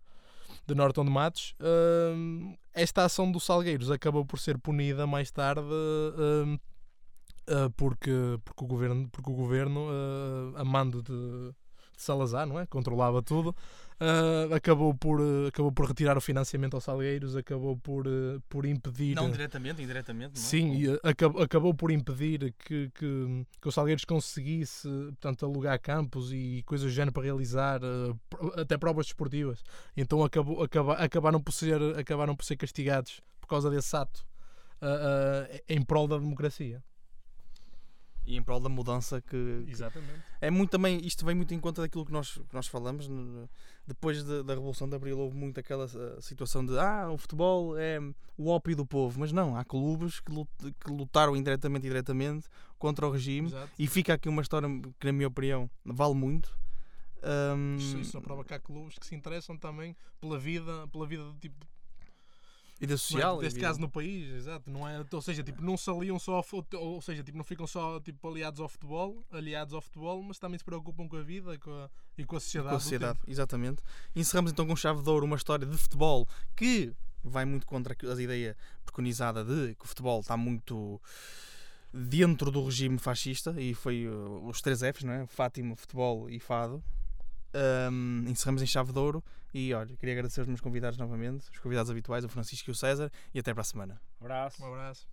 de Norton de Matos. Uh, esta ação dos Salgueiros acabou por ser punida mais tarde. Uh, porque, porque o governo, porque o governo a mando de, de Salazar, não é? Controlava tudo uh, acabou, por, uh, acabou por retirar o financiamento aos Salgueiros, acabou por, uh, por impedir. Não diretamente, indiretamente. Não é? Sim, e, acabou, acabou por impedir que, que, que os Salgueiros conseguisse portanto, alugar campos e coisas do género para realizar, até provas desportivas. Então acabou, acaba, acabaram, por ser, acabaram por ser castigados por causa desse ato em prol da democracia. E em prol da mudança que, que- Exatamente. é muito também isto vem muito em conta daquilo que nós, que nós falamos depois de- da Revolução de Abril houve muito aquela eh, situação de ah, o futebol é o ópio do povo, mas não, há clubes que, lut- que lutaram indiretamente e diretamente contra o regime Exato. e fica aqui uma história que na minha opinião vale muito Ahm, Isso, isso prova que há clubes que se interessam também pela vida, pela vida do tipo vida Não é? social Neste e caso no país, exato. Não é, ou seja, tipo, não se aliam só ao futebol, ou seja, tipo, não ficam só tipo, aliados ao futebol, aliados ao futebol, mas também se preocupam com a vida e com a, e com a sociedade. com a sociedade, exatamente. Encerramos então com chave de ouro uma história de futebol que vai muito contra a ideia preconizada de que o futebol está muito dentro do regime fascista e foi uh, os três Fs, não é? Fátima, futebol e fado. Ahm, encerramos em chave de ouro e olha, queria agradecer aos meus convidados novamente, os convidados habituais, o Francisco e o César, e até para a semana. Abraço. Um abraço.